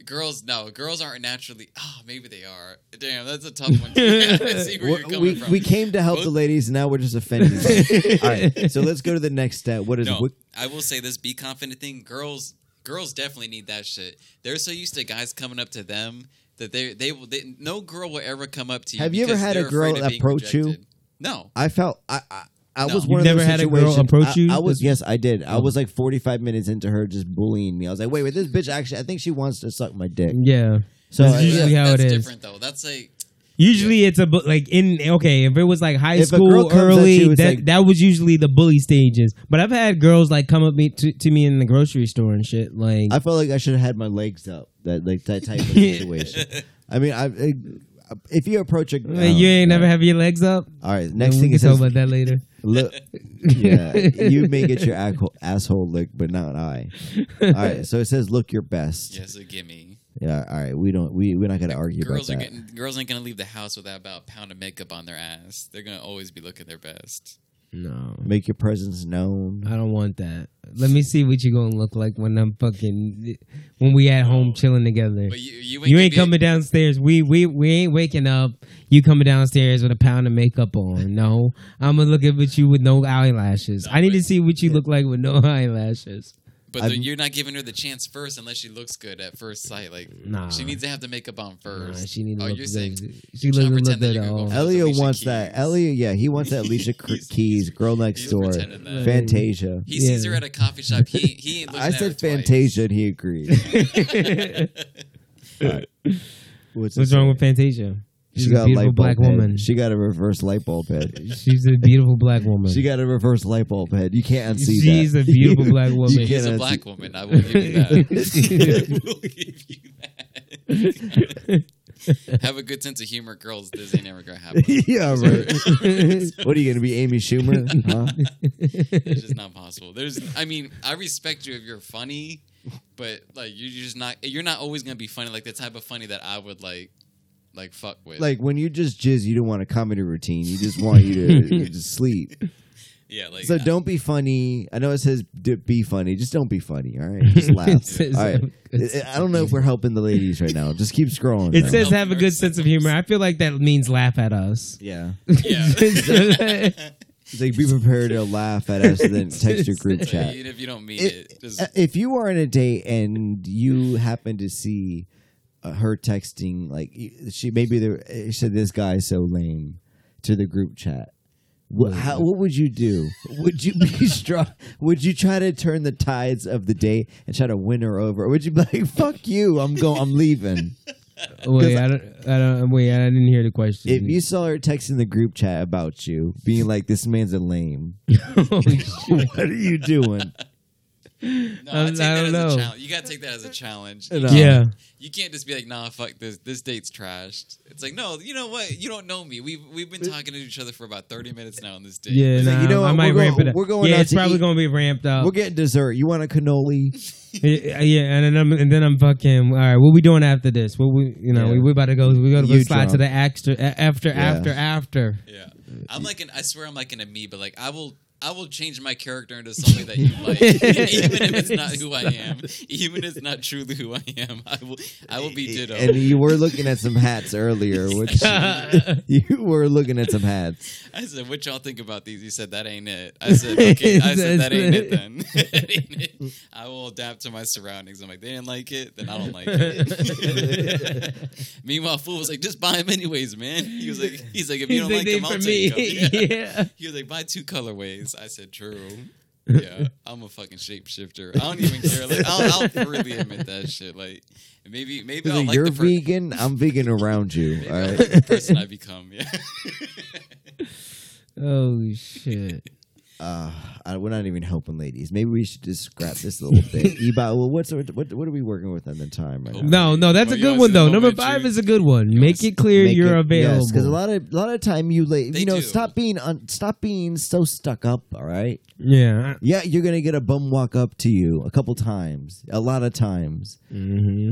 Girls. No, girls aren't naturally. Oh, maybe they are. Damn, that's a tough one. <laughs> <laughs> I see where you're
We're- we,
from.
we came to help
Both-
the ladies. Now we're just offending them. <laughs> All right, so let's go to the next step. What is
No,
what,
I will say this: be confident thing. Girls, girls definitely need that shit. They're so used to guys coming up to them that they they will. They, no girl will ever come up to you.
Have you ever had a girl
afraid of
approach you?
No.
I felt I I, I
No.
was
You've
one of
never
those
had a girl
situations-
approach
I-
you?
I, was
That's-
yes, I did. I
Oh.
was like forty five minutes into her just bullying me. I was like, wait, wait, this bitch actually, I think she wants to suck my dick.
Yeah.
So
That's
uh,
usually
yeah.
how
that's
it is.
different though. That's like
Usually it's a bu- like in okay if it was like high
If a girl
school
comes at
early
you, it's
that
like-
that was usually the bully stages. But I've had girls like come up me to, to me in the grocery store and shit like
I felt like I should have had my legs up. That like that type of <laughs> situation. I mean, I, I uh, if you approach a,
Uh, you ain't never have your legs up.
All right, next
we
thing
can
it
talk
says,
about that later.
look, <laughs> yeah, you may get your asshole, asshole licked, but not I. All right, so it says, look your best.
Yes, a gimme.
Yeah, all right, we don't, we we're not gonna argue about
Girls are
that.
getting girls ain't gonna leave the house without about a pound of makeup on their ass. They're gonna always be looking their best.
No,
Make your presence known.
I don't want that. Let me see what you're gonna look like when I'm fucking when we at home chilling together.
But you, you ain't,
You ain't coming downstairs. We we we ain't waking up. You coming downstairs with a pound of makeup on. No, I'm gonna look at you with no eyelashes. I need to see what you look like with no <laughs> eyelashes.
But
I've-
you're not giving her the chance first unless she looks good at first sight. Like
Nah.
she needs to have the makeup on first.
Nah, she need to
oh,
look
you're
good.
saying
She
you're
look,
to
look
pretend that
good
you're
at all.
go for
Elio
Alicia
wants that.
Keys.
Elio, yeah, he wants that Alicia <laughs> Keys, girl next
he's
door. Fantasia.
He sees
Yeah.
her at a coffee shop. He he ain't <laughs> looking
I
at her
said
twice.
Fantasia, and he agreed. <laughs> What's,
What's wrong with Fantasia? She's
She got a
beautiful
light bulb
black
head.
woman.
She got a reverse light bulb head.
She's a beautiful black woman.
She got a reverse light bulb head. You can't unsee
She's
that. <laughs>
She's a beautiful black woman.
She's a black
see-
woman. I will give you that. <laughs> <laughs> I will give you that. have a good sense of humor, girls. This ain't never gonna happen.
yeah, right. what are you gonna be, Amy Schumer? Huh?
It's just not possible. There's, I mean, I respect you if you're funny, but like you're just not. You're not always gonna be funny. Like the type of funny that I would like, like fuck with.
Like when you just jizz, you don't want a comedy routine. You just want you to <laughs> you just sleep.
yeah, like
So
I-
don't be funny. I know it says d- be funny. Just don't be funny. All right, just <laughs> laugh.
It says
all right.
have
I I don't know if we're helping the ladies right now. Just keep scrolling.
It
man.
says have a good sense of humor. I feel like that means laugh at us.
yeah.
yeah. <laughs>
It's like be prepared to laugh at us and then text your group chat.
Even if you don't mean
If,
it, just
uh, if you are on a date and you happen to see uh, her texting, like she maybe there, she said this guy's so lame to the group chat. What, how, what would you do? Would you be <laughs> strong? Would you try to turn the tides of the date and try to win her over? Or would you be like, <laughs> "Fuck you, I'm going, I'm leaving"? <laughs>
wait, I don't, I don't. Wait, I didn't hear the question.
If you saw her texting the group chat about you, being like, "This man's a lame,"
oh,
what are you doing?
no,
I-
I take
I don't
as
know.
a challenge. You gotta take that as a challenge.
No.
yeah,
You can't just be like, nah, fuck this. This date's trashed. It's like, no, you know what? You don't know me. We've we've been talking to each other for about thirty minutes now on this date.
yeah.
It's like,
nah,
you know
I
what,
might
we're
ramp
going-
it up.
we're going
yeah,
out
it's
to
probably
eat.
gonna be ramped up.
We're getting dessert. You want a cannoli? <laughs>
yeah, yeah, and then I'm and then I'm fucking. All right, what we doing after this? What we, you know,
Yeah.
we, we about to go. We go to
You
slide to
drunk.
the extra a- after
Yeah.
after after.
Yeah. I'm like an I swear I'm like an amoeba. Like I will I will change my character into something that you like. <laughs> even if it's not who I am. Even if it's not truly who I am. I will I will be ditto.
And you were looking at some hats earlier, <laughs> which <laughs> you were looking at some hats.
I said, what y'all think about these? You said that ain't it. I said, okay. I said that ain't it then. Ain't it. I will adapt to my surroundings. I'm like, they didn't like it, then I don't like it. Meanwhile, fool was like, just buy them anyways, man. He was like, he's like, if you don't like them, I'll take them. Yeah.
yeah.
He was like, buy two colorways. I said, true. <laughs> Yeah, I'm a fucking shapeshifter. I don't even care. Like, I'll, I'll freely admit that shit. Like, maybe, maybe I'll
like, You're
the per-
vegan. I'm vegan around you. All
I'll like the person I become. Yeah. <laughs>
Oh shit.
Uh, I, we're not even helping ladies. Maybe we should just scrap this little <laughs> thing. Eba, well, what's what? What are we working with on the time right now?
No, no, that's
Oh,
a good one though. Number
momentary-
five is a good one.
You
Make it clear
Make
you're
it-
available.
because a lot of a lot of time you late. You know,
do.
stop being un, stop being so stuck up. All right.
yeah.
Yeah, you're gonna get a bum walk up to you a couple times, a lot of times.
hmm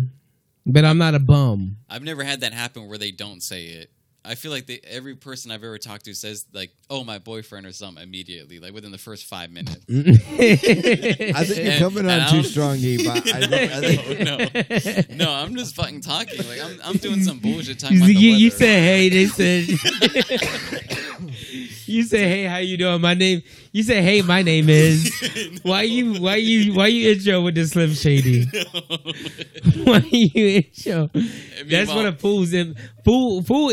But I'm not a bum.
I've never had that happen where they don't say it. I feel like they, every person I've ever talked to says like, "Oh, my boyfriend" or something immediately, like within the first five minutes. <laughs>
I think you're coming
and
on <laughs>
I
too strong, Eba. I, I think,
no, no, I'm just fucking talking. Like I'm, I'm doing some bullshit. Talking
You,
about the
you, you said hey. They said. <laughs> <laughs> you say, hey. How you doing? My name. You say, hey. My name is. <laughs> Why you? Why you? Why you intro with the Slim Shady? <laughs> Why you intro? That's what a fool's in. Fool. Fool.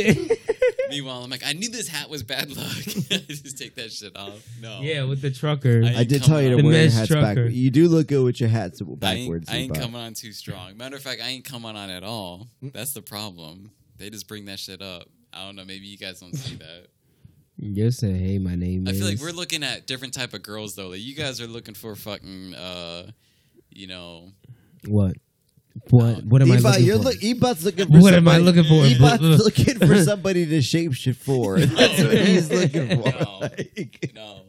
Meanwhile, I'm like, I knew this hat was bad luck. Just take that shit off. No.
yeah, with the trucker.
I-
I did tell you to wear your
mesh
hats
trucker.
backwards. You do look good with your hats
I ain't,
backwards.
I ain't coming on too strong. Matter of fact, I ain't coming on at all. Mm. That's the problem. They just bring that shit up. I don't know. Maybe you guys don't see that.
You said hey. My name is
I
is.
feel like we're looking at different type of girls though. Like you guys are looking for fucking, uh, you know,
what? What? What am I looking
you're
for?
look, Ebot's looking for
What am I looking for?
Ebot's looking for somebody to shapeshift for. <laughs> That's what he's looking for.
No. <laughs>
Like,
No.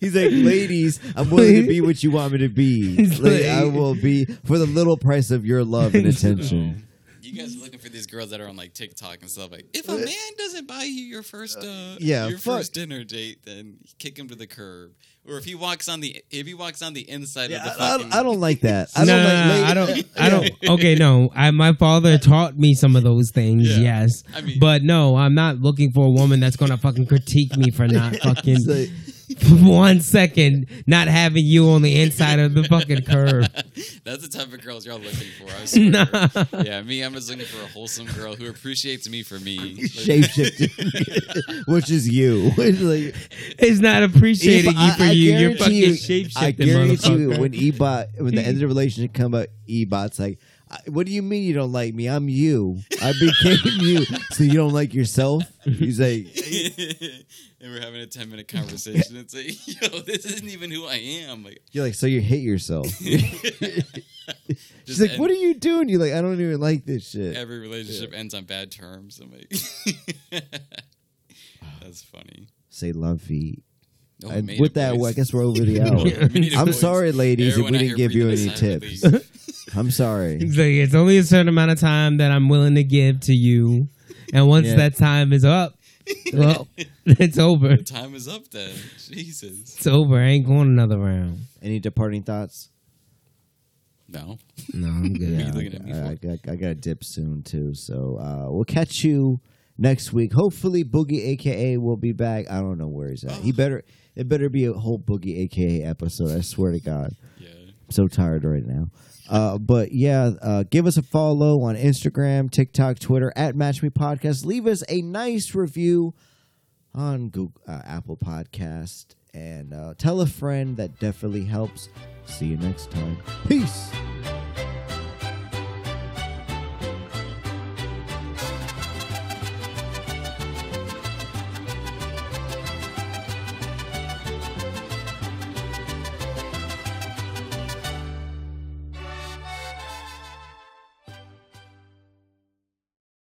he's like, ladies, I'm willing to be what you want me to be. <laughs> Like,
like-
I will be for the little price of your love and attention.
You guys are looking for these girls that are on like TikTok and stuff. Like, if a man doesn't buy you your first, uh,
yeah,
your
fuck.
first dinner date, then kick him to the curb. Or if he walks on the, if he walks on the inside
Yeah,
of the
I,
fucking, <laughs>
I don't like that. I
no,
don't
no,
like.
no, I don't. <laughs> I don't. <laughs> Okay, no. I, my father taught me some of those things.
Yeah.
Yes,
I mean-
but no, I'm not looking for a woman that's gonna fucking critique me for not fucking
like-
for <laughs> one second not having you on the inside of the fucking curve. <laughs>
That's the type of girls y'all looking for. I <laughs> swear.
Nah.
Yeah, me, I'm just looking for a wholesome girl who appreciates me for me.
Shapeshifting, which is you. It's like,
It's not appreciating
Eba-
you for
I- I
you. You're fucking
you-
shape
I guarantee you, when Ebot, when the end of the relationship come up, Ebot's like, "I- "What do you mean you don't like me? I'm you. I became <laughs> you. So you don't like yourself?" He's <laughs> like,
and we're having a 10 minute conversation. It's like, <laughs> yo, this isn't even who I am. Like,
"You're like, so you hate yourself." She's like,
end-
"What are you doing?" You're like, "I don't even like this shit."
Every relationship ends on bad terms. I'm like, that's funny.
Say love feet.
Oh,
with that,
voice.
I guess we're over the hour.
We need a
I'm
voice.
sorry, ladies,
Everyone
if we didn't give you any
a sigh of
tips.
Relief.
I'm sorry.
It's like, it's only a certain amount of time that I'm willing to give to you, and once
Yeah.
that time is up, well, <laughs> it's over.
Time is up then. Jesus.
It's over. I ain't going another round.
Any departing thoughts?
No.
No, I'm good. <laughs>
What you
Yeah,
looking at me
I. I, got, I got to dip soon too. So uh, we'll catch you next week. Hopefully, Boogie AKA will be back. I don't know where he's at. He better. It better be a whole Boogie AKA episode. I swear to God.
Yeah.
I'm so tired right now. Uh, but yeah, uh, give us a follow on Instagram, TikTok, Twitter at Match Me Podcast. Leave us a nice review on Google, uh, Apple Podcast, and uh, tell a friend. That definitely helps. See you next time. Peace.